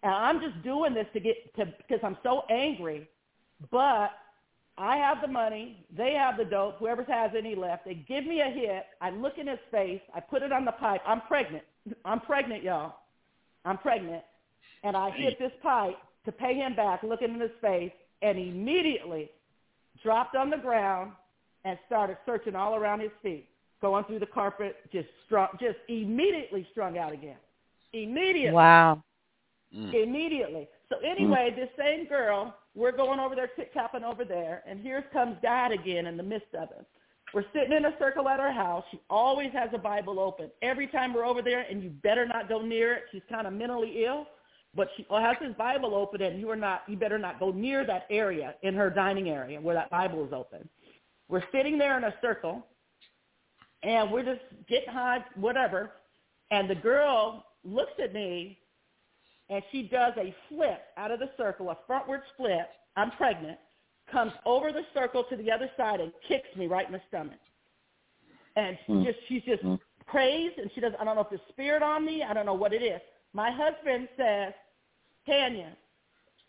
And I'm just doing this to get to because I'm so angry. But I have the money. They have the dope. Whoever has any left, they give me a hit. I look in his face. I put it on the pipe. I'm pregnant. I'm pregnant, y'all. I'm pregnant. And I hit this pipe to pay him back, looking in his face, and immediately dropped on the ground and started searching all around his feet, going through the carpet, just strung, just immediately strung out again. Immediately. Wow. Mm. Immediately. So mm. anyway, this same girl, we're going over there, tip-tapping over there, and here comes God again in the midst of it. We're sitting in a circle at her house. She always has a Bible open. Every time we're over there, and you better not go near it. She's kind of mentally ill, but she has this Bible open, and you are not. You better not go near that area in her dining area where that Bible is open. We're sitting there in a circle, and we're just getting high, whatever. And the girl looks at me, and she does a flip out of the circle, a frontward flip. I'm pregnant. Comes over the circle to the other side and kicks me right in the stomach. And she Mm. just she's just prays, and she does. I don't know if it's spirit on me. I don't know what it is. My husband says, Tanya,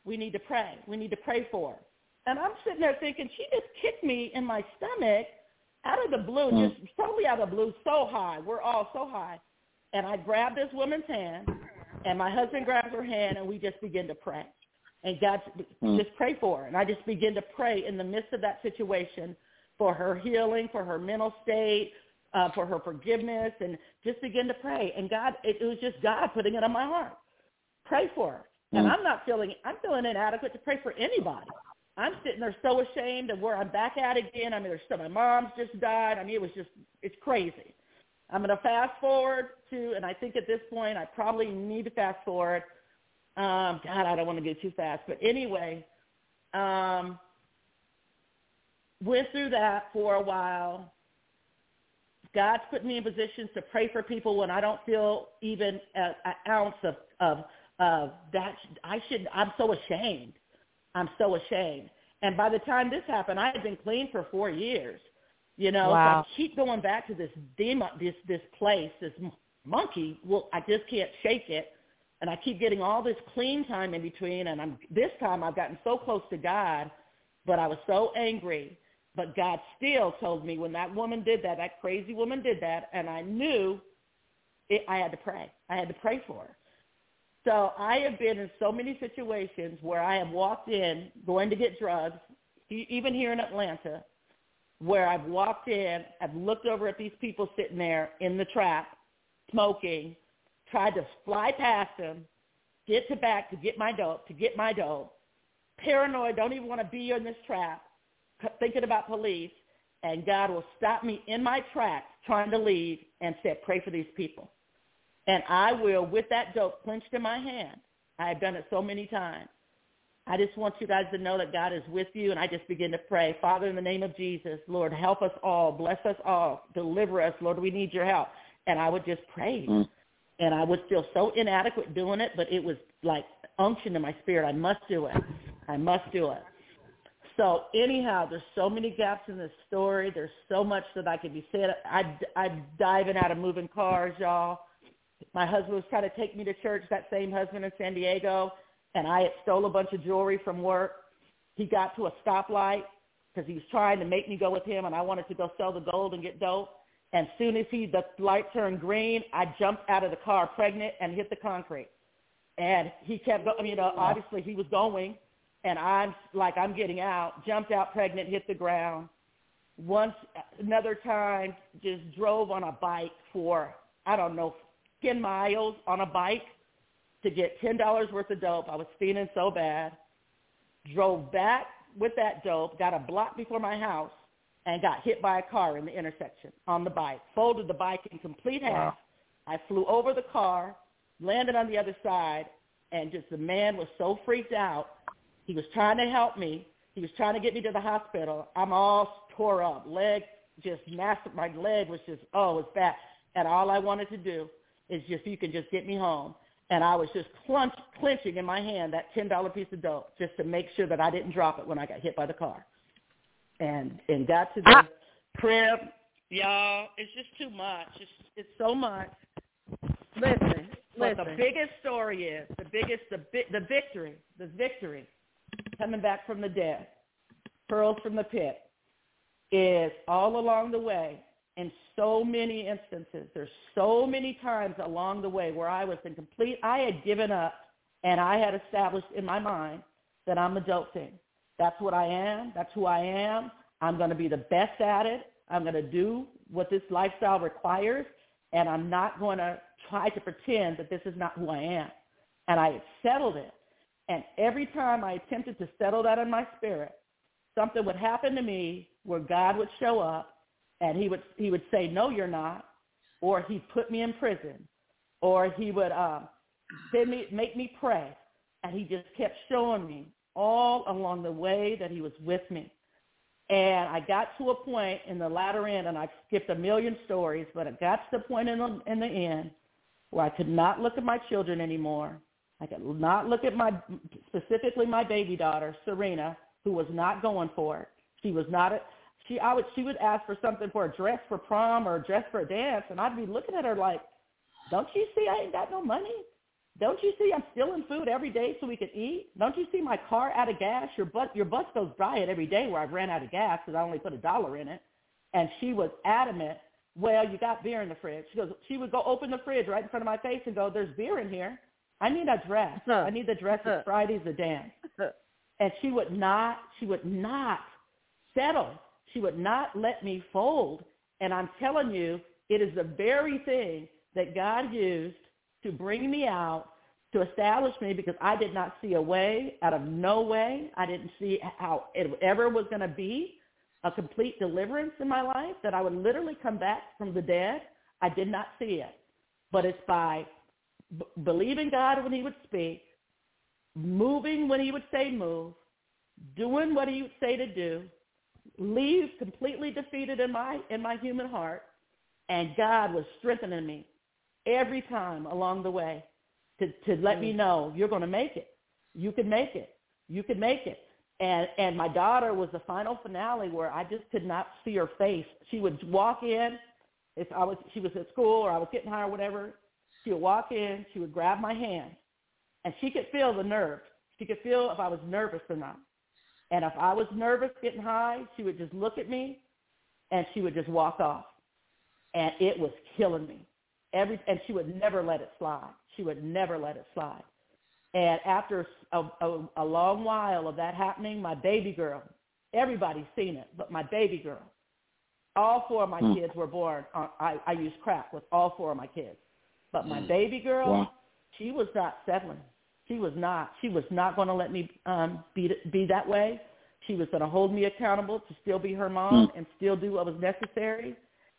we need to pray. We need to pray for her. And I'm sitting there thinking, she just kicked me in my stomach out of the blue, Mm. just totally out of the blue, so high. We're all so high. And I grabbed this woman's hand, and my husband grabs her hand, and we just begin to pray. And God, Mm. just pray for her. And I just begin to pray in the midst of that situation for her healing, for her mental state, uh, for her forgiveness, and just begin to pray. And God, it, it was just God putting it on my heart. Pray for her. And Mm. I'm not feeling, I'm feeling inadequate to pray for anybody. I'm sitting there so ashamed of where I'm back at again. I mean, there's still, my mom's just died. I mean, it was just, it's crazy. I'm going to fast forward to, and I think at this point I probably need to fast forward. Um, God, I don't want to go too fast, but anyway, um, went through that for a while. God's put me in positions to pray for people when I don't feel even an ounce of of of that. I should. I'm so ashamed. I'm so ashamed. And by the time this happened, I had been clean for four years. You know, Wow. so I keep going back to this demon, this this place, this monkey. Well, I just can't shake it. And I keep getting all this clean time in between. And I'm this time I've gotten so close to God, but I was so angry. But God still told me when that woman did that, that crazy woman did that, and I knew it, I had to pray. I had to pray for her. So I have been in so many situations where I have walked in going to get drugs, even here in Atlanta, where I've walked in, I've looked over at these people sitting there in the trap, smoking, tried to fly past them, get to back to get my dope, to get my dope, paranoid, don't even want to be in this trap, thinking about police, and God will stop me in my tracks trying to leave and said, pray for these people. And I will, with that dope clenched in my hand, I have done it so many times. I just want you guys to know that God is with you, and I just begin to pray. Father, in the name of Jesus, Lord, help us all, bless us all, deliver us. Lord, we need your help. And I would just pray. Mm. And I would feel so inadequate doing it, but it was like unction in my spirit. I must do it. I must do it. So anyhow, there's so many gaps in this story. There's so much that I could be said. I, I'm diving out of moving cars, y'all. My husband was trying to take me to church, that same husband in San Diego, and I had stole a bunch of jewelry from work. He got to a stoplight because he was trying to make me go with him, and I wanted to go sell the gold and get dope. And soon as he the light turned green, I jumped out of the car pregnant and hit the concrete. And he kept going. You uh, know, obviously he was going, and I'm like I'm getting out. Jumped out pregnant, hit the ground. Once another time, just drove on a bike for I don't know, ten miles on a bike to get ten dollars worth of dope. I was feeling so bad. Drove back with that dope, got a block before my house, and got hit by a car in the intersection on the bike. Folded the bike in complete half. Wow. I flew over the car, landed on the other side, and just the man was so freaked out. He was trying to help me. He was trying to get me to the hospital. I'm all tore up, leg just massive. My leg was just oh, it was bad. And all I wanted to do is just you can just get me home. And I was just clench, clenching in my hand that ten dollar piece of dope just to make sure that I didn't drop it when I got hit by the car. And and got to ah. the crib, y'all. It's just too much. It's it's so much. Listen, but the biggest story is the biggest the bi- the victory, the victory, coming back from the dead, pearls from the pit, is all along the way. In so many instances, there's so many times along the way where I was in complete. I had given up, and I had established in my mind that I'm a dope thing. That's what I am. That's who I am. I'm going to be the best at it. I'm going to do what this lifestyle requires, and I'm not going to try to pretend that this is not who I am. And I settled it. And every time I attempted to settle that in my spirit, something would happen to me where God would show up and he would he would say, No, you're not or he'd put me in prison or he would um send me make me pray. And he just kept showing me all along the way that he was with me. And I got to a point in the latter end, and I skipped a million stories, but I got to the point in the, in the end where I could not look at my children anymore. I could not look at my, specifically my baby daughter, Serena, who was not going for it. She was not, a, she, I would, she would ask for something for a dress for prom or a dress for a dance, and I'd be looking at her like, don't you see I ain't got no money? Don't you see I'm stealing food every day so we can eat? Don't you see my car out of gas? Your butt, your bus goes dry it every day where I've ran out of gas because I only put a dollar in it. And she was adamant. Well, you got beer in the fridge. She goes. She would go open the fridge right in front of my face and go, "There's beer in here. I need a dress. I need the dress. It's Friday's the dance." And she would not. She would not settle. She would not let me fold. And I'm telling you, it is the very thing that God used to bring me out, to establish me because I did not see a way out of no way. I didn't see how it ever was going to be a complete deliverance in my life, that I would literally come back from the dead. I did not see it. But it's by b- believing God when he would speak, moving when he would say move, doing what he would say to do, leave completely defeated in my in my human heart, and God was strengthening me every time along the way to, to let me mm. know you're going to make it. You can make it. You can make it. And and my daughter was the final finale where I just could not see her face. She would walk in if I was she was at school or I was getting high or whatever, she would walk in, she would grab my hand, and she could feel the nerves. She could feel if I was nervous or not. And if I was nervous getting high, she would just look at me, and she would just walk off, and it was killing me. Every and she would never let it slide. She would never let it slide. And after a, a, a long while of that happening, my baby girl, everybody's seen it, but my baby girl, all four of my Hmm. kids were born. On, I, I used crack with all four of my kids, but my Hmm. baby girl, Wow. she was not settling. She was not. She was not going to let me um, be be that way. She was going to hold me accountable to still be her mom Hmm. and still do what was necessary.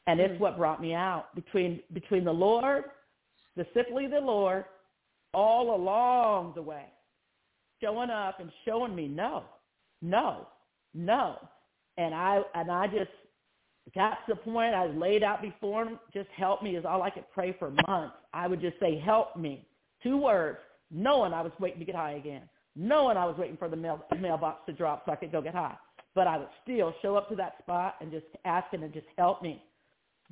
And it's mm. what brought me out between between the Lord, specifically the Lord, all along the way, showing up and showing me no, no, no. And I and I just got to the point I laid out before him, just help me is all I could pray for months. I would just say, help me. Two words, knowing I was waiting to get high again, knowing I was waiting for the mail, mailbox to drop so I could go get high. But I would still show up to that spot and just ask him and just help me.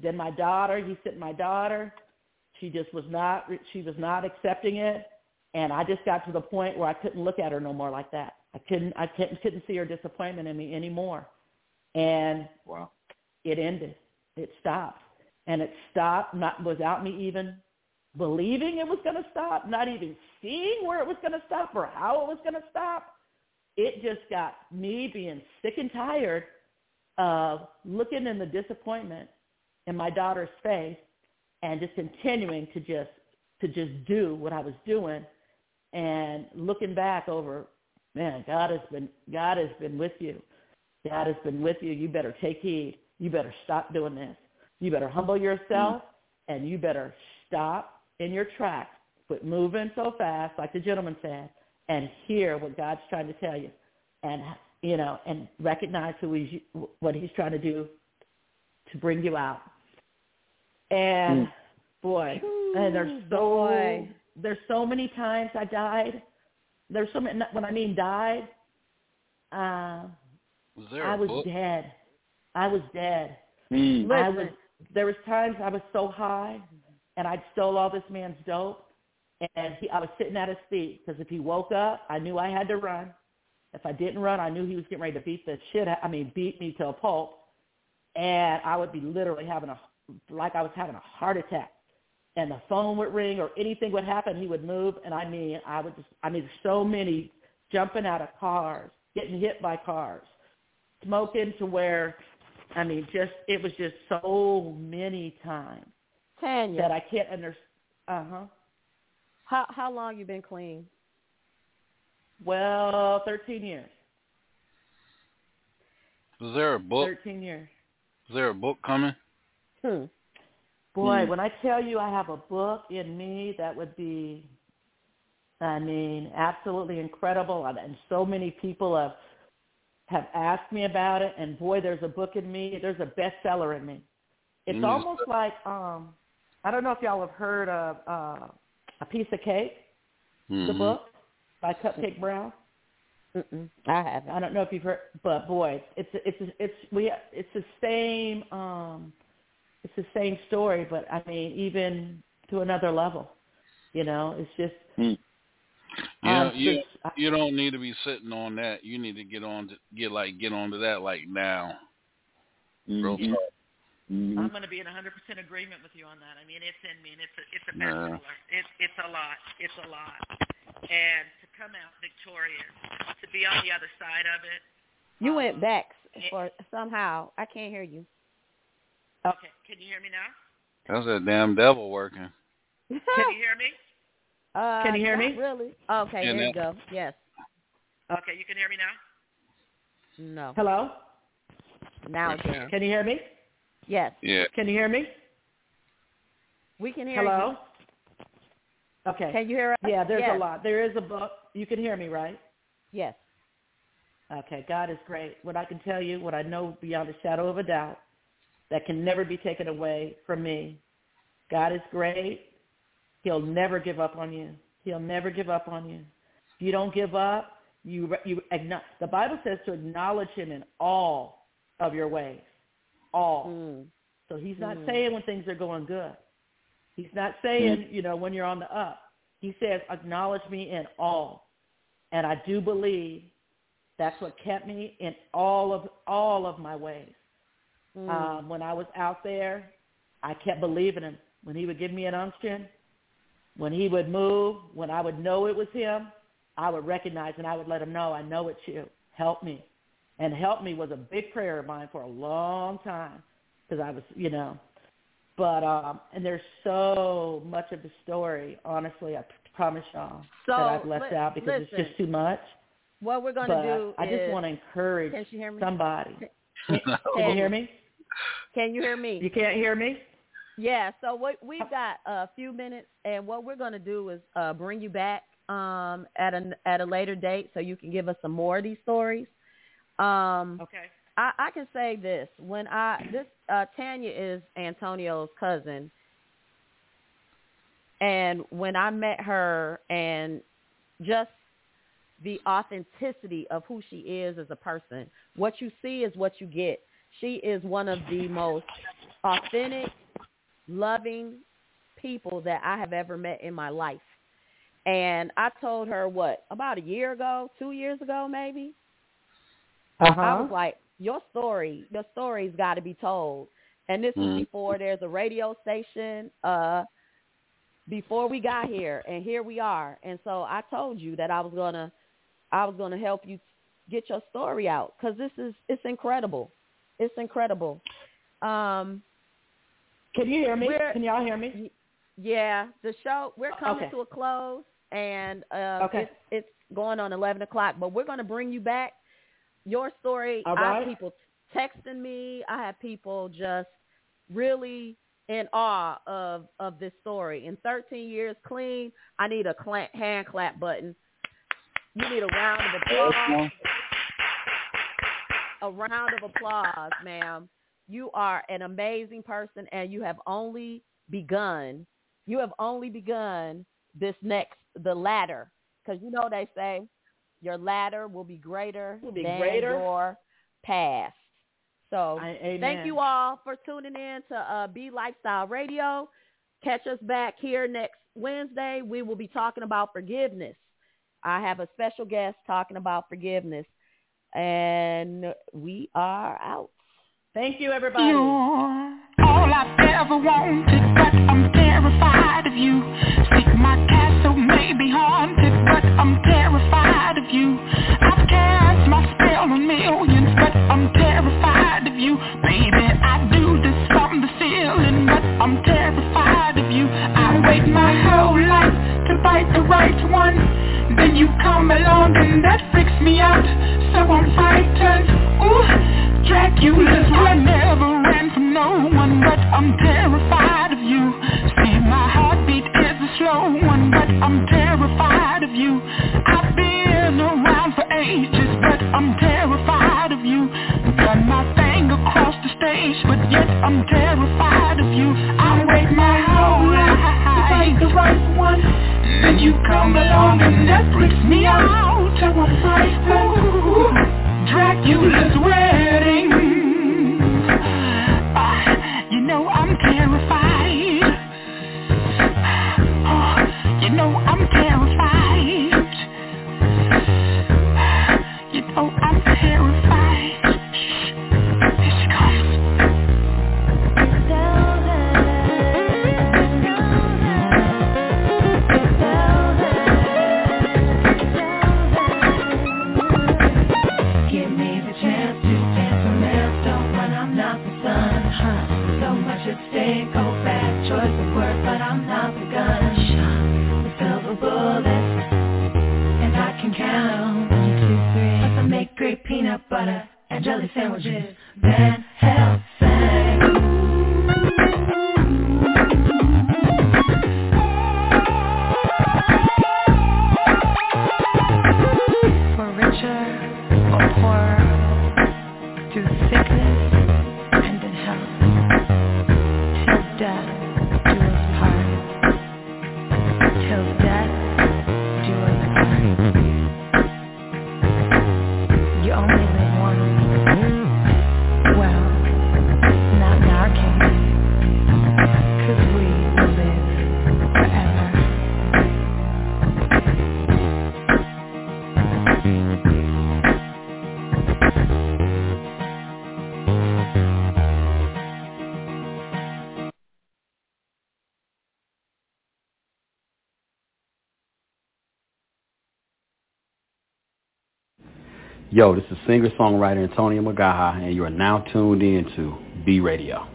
Then my daughter, he sent my daughter. She just was not, she was not accepting it. And I just got to the point where I couldn't look at her no more like that. I couldn't, I couldn't, couldn't see her disappointment in me anymore. And wow. it ended. It stopped. And it stopped not without me even believing it was going to stop, not even seeing where it was going to stop or how it was going to stop. It just got me being sick and tired of looking in the disappointment in my daughter's face and just continuing to just to just do what I was doing and looking back over, man, God has been God has been with you. God has been with you. You better take heed. You better stop doing this. You better humble yourself mm. and you better stop in your tracks. Quit moving so fast, like the gentleman said, and hear what God's trying to tell you, and you know, and recognize who he's what He's trying to do to bring you out. And boy, and there's so boy. there's so many times I died. There's so many when I mean died. Uh, Was there I a was book? dead. I was dead. Mm. I was. There was times I was so high, and I'd stole all this man's dope, and he, I was sitting at his feet because if he woke up, I knew I had to run. If I didn't run, I knew he was getting ready to beat the shit. out- I mean, beat me to a pulp, and I would be literally having a like I was having a heart attack. And the phone would ring or anything would happen, he would move, and I mean, I would just, I mean, so many jumping out of cars, getting hit by cars, smoking to where, I mean, just it was just so many times Tanya, that I can't understand. Uh huh. how how long you been clean? Well, thirteen years. Was there a book? Thirteen years. Was there a book coming? Hmm. Boy, Hmm. when I tell you I have a book in me that would be, I mean, absolutely incredible, and, and so many people have have asked me about it. And boy, there's a book in me. There's a bestseller in me. It's Mm. almost like um, I don't know if y'all have heard of uh, a piece of cake, the Mhm. book by Cupcake Brown. Mm-mm, I haven't. I don't know if you've heard, but boy, it's it's it's we it's the same um, it's the same story, but I mean even to another level. You know, it's just You Um, know, you just- you don't need to be sitting on that. You need to get on to get like get onto that like now. Real Mhm. talk. Mhm. I'm going to be in 100% agreement with you on that. I mean, it's in me, and it's a, it's a Yeah. It's it's a lot. It's a lot. And to come out victorious, to be on the other side of it. You went um, back it- for somehow. I can't hear you. Okay, can you hear me now? That's that damn devil working. Can you hear me? Uh, Can you hear not me? Really? Okay, Yeah, there you go. Yes. Okay, you can hear me now. No. hello. Now it's Yeah. Can you hear me? yes. Yeah. Can you hear me? We can hear you. Hello. Okay. Can you hear us? Yeah, there's yes. a lot. There is a book. You can hear me, right? Yes. Okay, God is great. What I can tell you, what I know beyond a shadow of a doubt, that can never be taken away from me. God is great. He'll never give up on you. He'll never give up on you. If you don't give up, you you the Bible says to acknowledge Him in all of your ways, all. Mm. So he's not Mm. saying when things are going good. He's not saying, you know, when you're on the up. He says, acknowledge me in all. And I do believe that's what kept me in all of all of my ways. Mm. Um, when I was out there, I kept believing him. When he would give me an unction, when he would move, when I would know it was him, I would recognize and I would let him know, I know it's you. Help me. And help me was a big prayer of mine for a long time because I was, you know. But um and there's so much of the story, honestly, I promise y'all So, that I've left li- out because listen. it's just too much. What we're going to do I just want to encourage Can she hear me? somebody. Can Can you hear me? Can you hear me? You can't hear me? Yeah, so what we've got a few minutes, and what we're going to do is uh, bring you back um, at a at a later date, so you can give us some more of these stories. Um, okay. I, I can say this: when I this uh, Tanya is Antonio's cousin, and when I met her, and just the authenticity of who she is as a person, what you see is what you get. She is one of the most authentic, loving people that I have ever met in my life. And I told her what about a year ago, two years ago, maybe. Uh-huh. I was like, your story, your story's got to be told. And this Mhm. was before there's a radio station, uh, before we got here, and here we are. And so I told you that I was gonna, I was gonna help you get your story out because this is it's incredible, it's incredible. Um, Can you hear me? Can y'all hear me? yeah, the show we're coming Okay. to a close, and uh, Okay. it's it's going on eleven o'clock. But we're going to bring you back your story. All I have people texting me. I have people just really in awe of of this story. In 13 years clean, I need a cla hand clap button. You need a round of applause. A round of applause, ma'am. You are an amazing person, and you have only begun. You have only begun this next the ladder, because you know they say your ladder will be greater Will be than greater. your past. So I- thank you all for tuning in to uh, BE Lifestyle Radio. Catch us back here next Wednesday. We will be talking about forgiveness. I have a special guest talking about forgiveness, and we are out. Thank you, everybody. You're all I've ever wanted, but I'm terrified of you. Think my castle may be haunted, but I'm terrified of you. I've cast my spell on millions, but I'm terrified of you. Baby, I do this from the ceiling, but I'm terrified of you. I wait my whole life to bite the right one. Then you come along and that freaks me out. So I'm frightened. Ooh. Dracula's run never ran from no one, but I'm terrified of you. See, my heartbeat is a slow one, but I'm terrified of you. I've been around for ages, but I'm terrified of you. Done my thing across the stage, but yet I'm terrified of you. I wait my whole find the right one. Then you come along and that freaks me out. So I'm frightened. Dracula's wedding. Ah, you know I'm terrified. Oh, you know I'm terrified. You know I'm terrified. Jelly sandwiches. Van Helsing. Yo, this is singer-songwriter Antonio Magaha, and you are now tuned in to BE Radio.